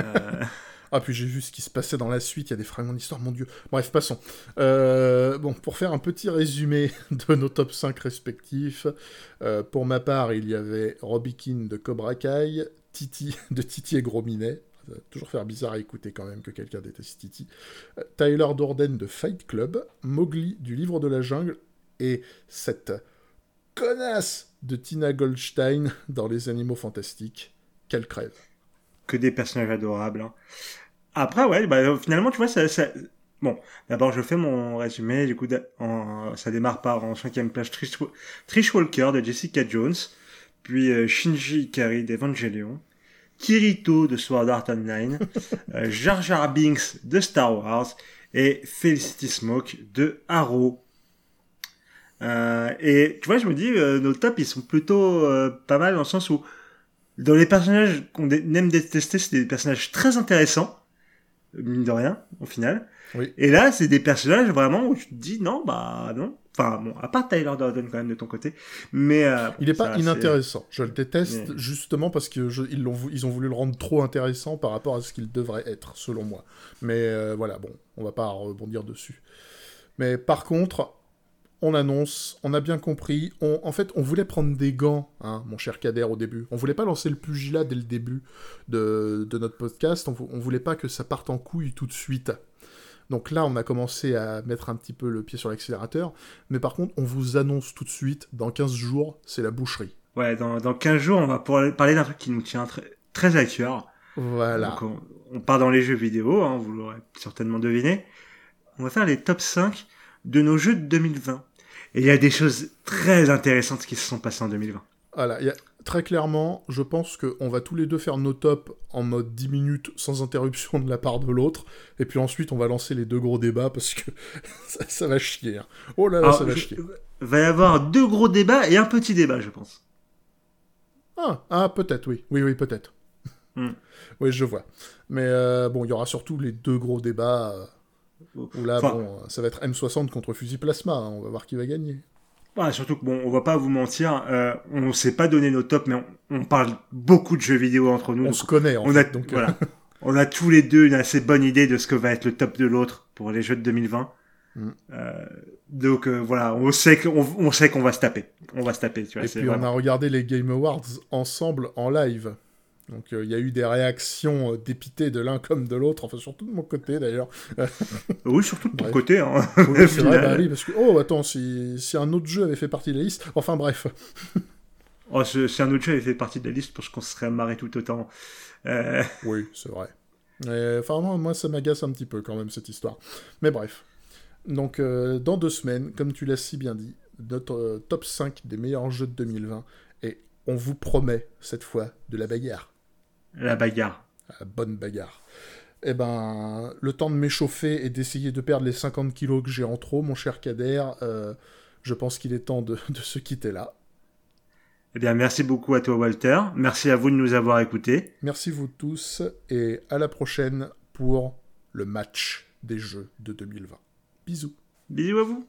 Euh. Ah, puis j'ai vu ce qui se passait dans la suite, il y a des fragments d'histoire, mon dieu. Bref, passons. Euh, bon, pour faire un petit résumé de nos top 5 respectifs, pour ma part, il y avait Robikin de Cobra Kai, Titi de Titi et Gros Minet, ça toujours faire bizarre à écouter quand même que quelqu'un déteste Titi. Euh, Tyler Dorden de Fight Club, Mowgli du Livre de la Jungle, et cette connasse de Tina Goldstein dans Les Animaux Fantastiques. Quelle crève. Que des personnages adorables. Hein. Après, ouais, bah, finalement, tu vois, ça, Bon, d'abord je fais mon résumé. Du coup, ça démarre par en cinquième place Trish, Trish Walker de Jessica Jones, puis euh, Shinji Ikari d'Evangelion, Kirito de Sword Art Online, euh, Jar Jar Binks de Star Wars et Felicity Smoke de Arrow. Euh, et tu vois, je me dis, nos tops, ils sont plutôt pas mal dans le sens où, dans les personnages qu'on aime détester, c'est des personnages très intéressants, mine de rien, au final. Et là, c'est des personnages vraiment où tu te dis non, bah non. Enfin, bon, à part Tyler Durden quand même de ton côté, mais euh, il est pas inintéressant. Je le déteste justement parce que ils, ont, ils ont voulu le rendre trop intéressant par rapport à ce qu'il devrait être, selon moi. Mais euh, voilà, bon, on va pas rebondir dessus. Mais par contre, on annonce, on a bien compris. On, en fait, on voulait prendre des gants, hein, mon cher Kader, au début. On voulait pas lancer le pugilat dès le début de, de notre podcast. On, on voulait pas que ça parte en couille tout de suite. Donc là, on a commencé à mettre un petit peu le pied sur l'accélérateur. Mais par contre, on vous annonce tout de suite, dans 15 jours, c'est la boucherie. Ouais, dans, dans 15 jours, on va parler d'un truc qui nous tient très, très à cœur. Voilà. on, part dans les jeux vidéo, hein, vous l'aurez certainement deviné. On va faire les top 5 de nos jeux de 2020. Et il y a des choses très intéressantes qui se sont passées en 2020. Voilà, il y a très clairement, je pense qu'on va tous les deux faire nos tops en mode 10 minutes sans interruption de la part de l'autre. Et puis ensuite, on va lancer les deux gros débats parce que ça, va chier. Hein. Oh là là, ça va chier. Il va y avoir deux gros débats et un petit débat, je pense. Ah, ah peut-être, oui. Oui, oui, peut-être. Hmm. oui, je vois. Mais euh, bon, il y aura surtout les deux gros débats. Euh, où là, bon, ça va être M60 contre fusil plasma. Hein. On va voir qui va gagner. Ouais, surtout que bon, on va pas vous mentir, euh, on sait pas donner nos tops, mais on, parle beaucoup de jeux vidéo entre nous. On se connaît, en on fait, a, donc, voilà. on a tous les deux une assez bonne idée de ce que va être le top de l'autre pour les jeux de 2020. Mm. Euh, donc euh, voilà, on sait qu'on on sait qu'on va se taper, on va se taper. Tu vois, Et puis on a regardé les Game Awards ensemble en live. Donc euh, il y a eu des réactions euh, dépitées de l'un comme de l'autre, enfin surtout de mon côté d'ailleurs. oui, surtout de ton côté. Hein. Oui, c'est vrai, bah oui, parce que, oh attends, si, si, un autre jeu avait fait partie de la liste, enfin bref. oh, si un autre jeu avait fait partie de la liste, je pense qu'on se serait marré tout autant. Euh... Oui, c'est vrai. enfin, moi, ça m'agace un petit peu quand même cette histoire. Mais bref. Donc, dans deux semaines, comme tu l'as si bien dit, notre top 5 des meilleurs jeux de 2020, et on vous promet cette fois de la bagarre. La bagarre. La bonne bagarre. Eh ben, le temps de m'échauffer et d'essayer de perdre les 50 kilos que j'ai en trop, mon cher Kader, euh, je pense qu'il est temps de, de, se quitter là. Eh bien, merci beaucoup à toi, Walter. Merci à vous de nous avoir écoutés. Merci vous tous et à la prochaine pour le match des Jeux de 2020. Bisous. Bisous à vous.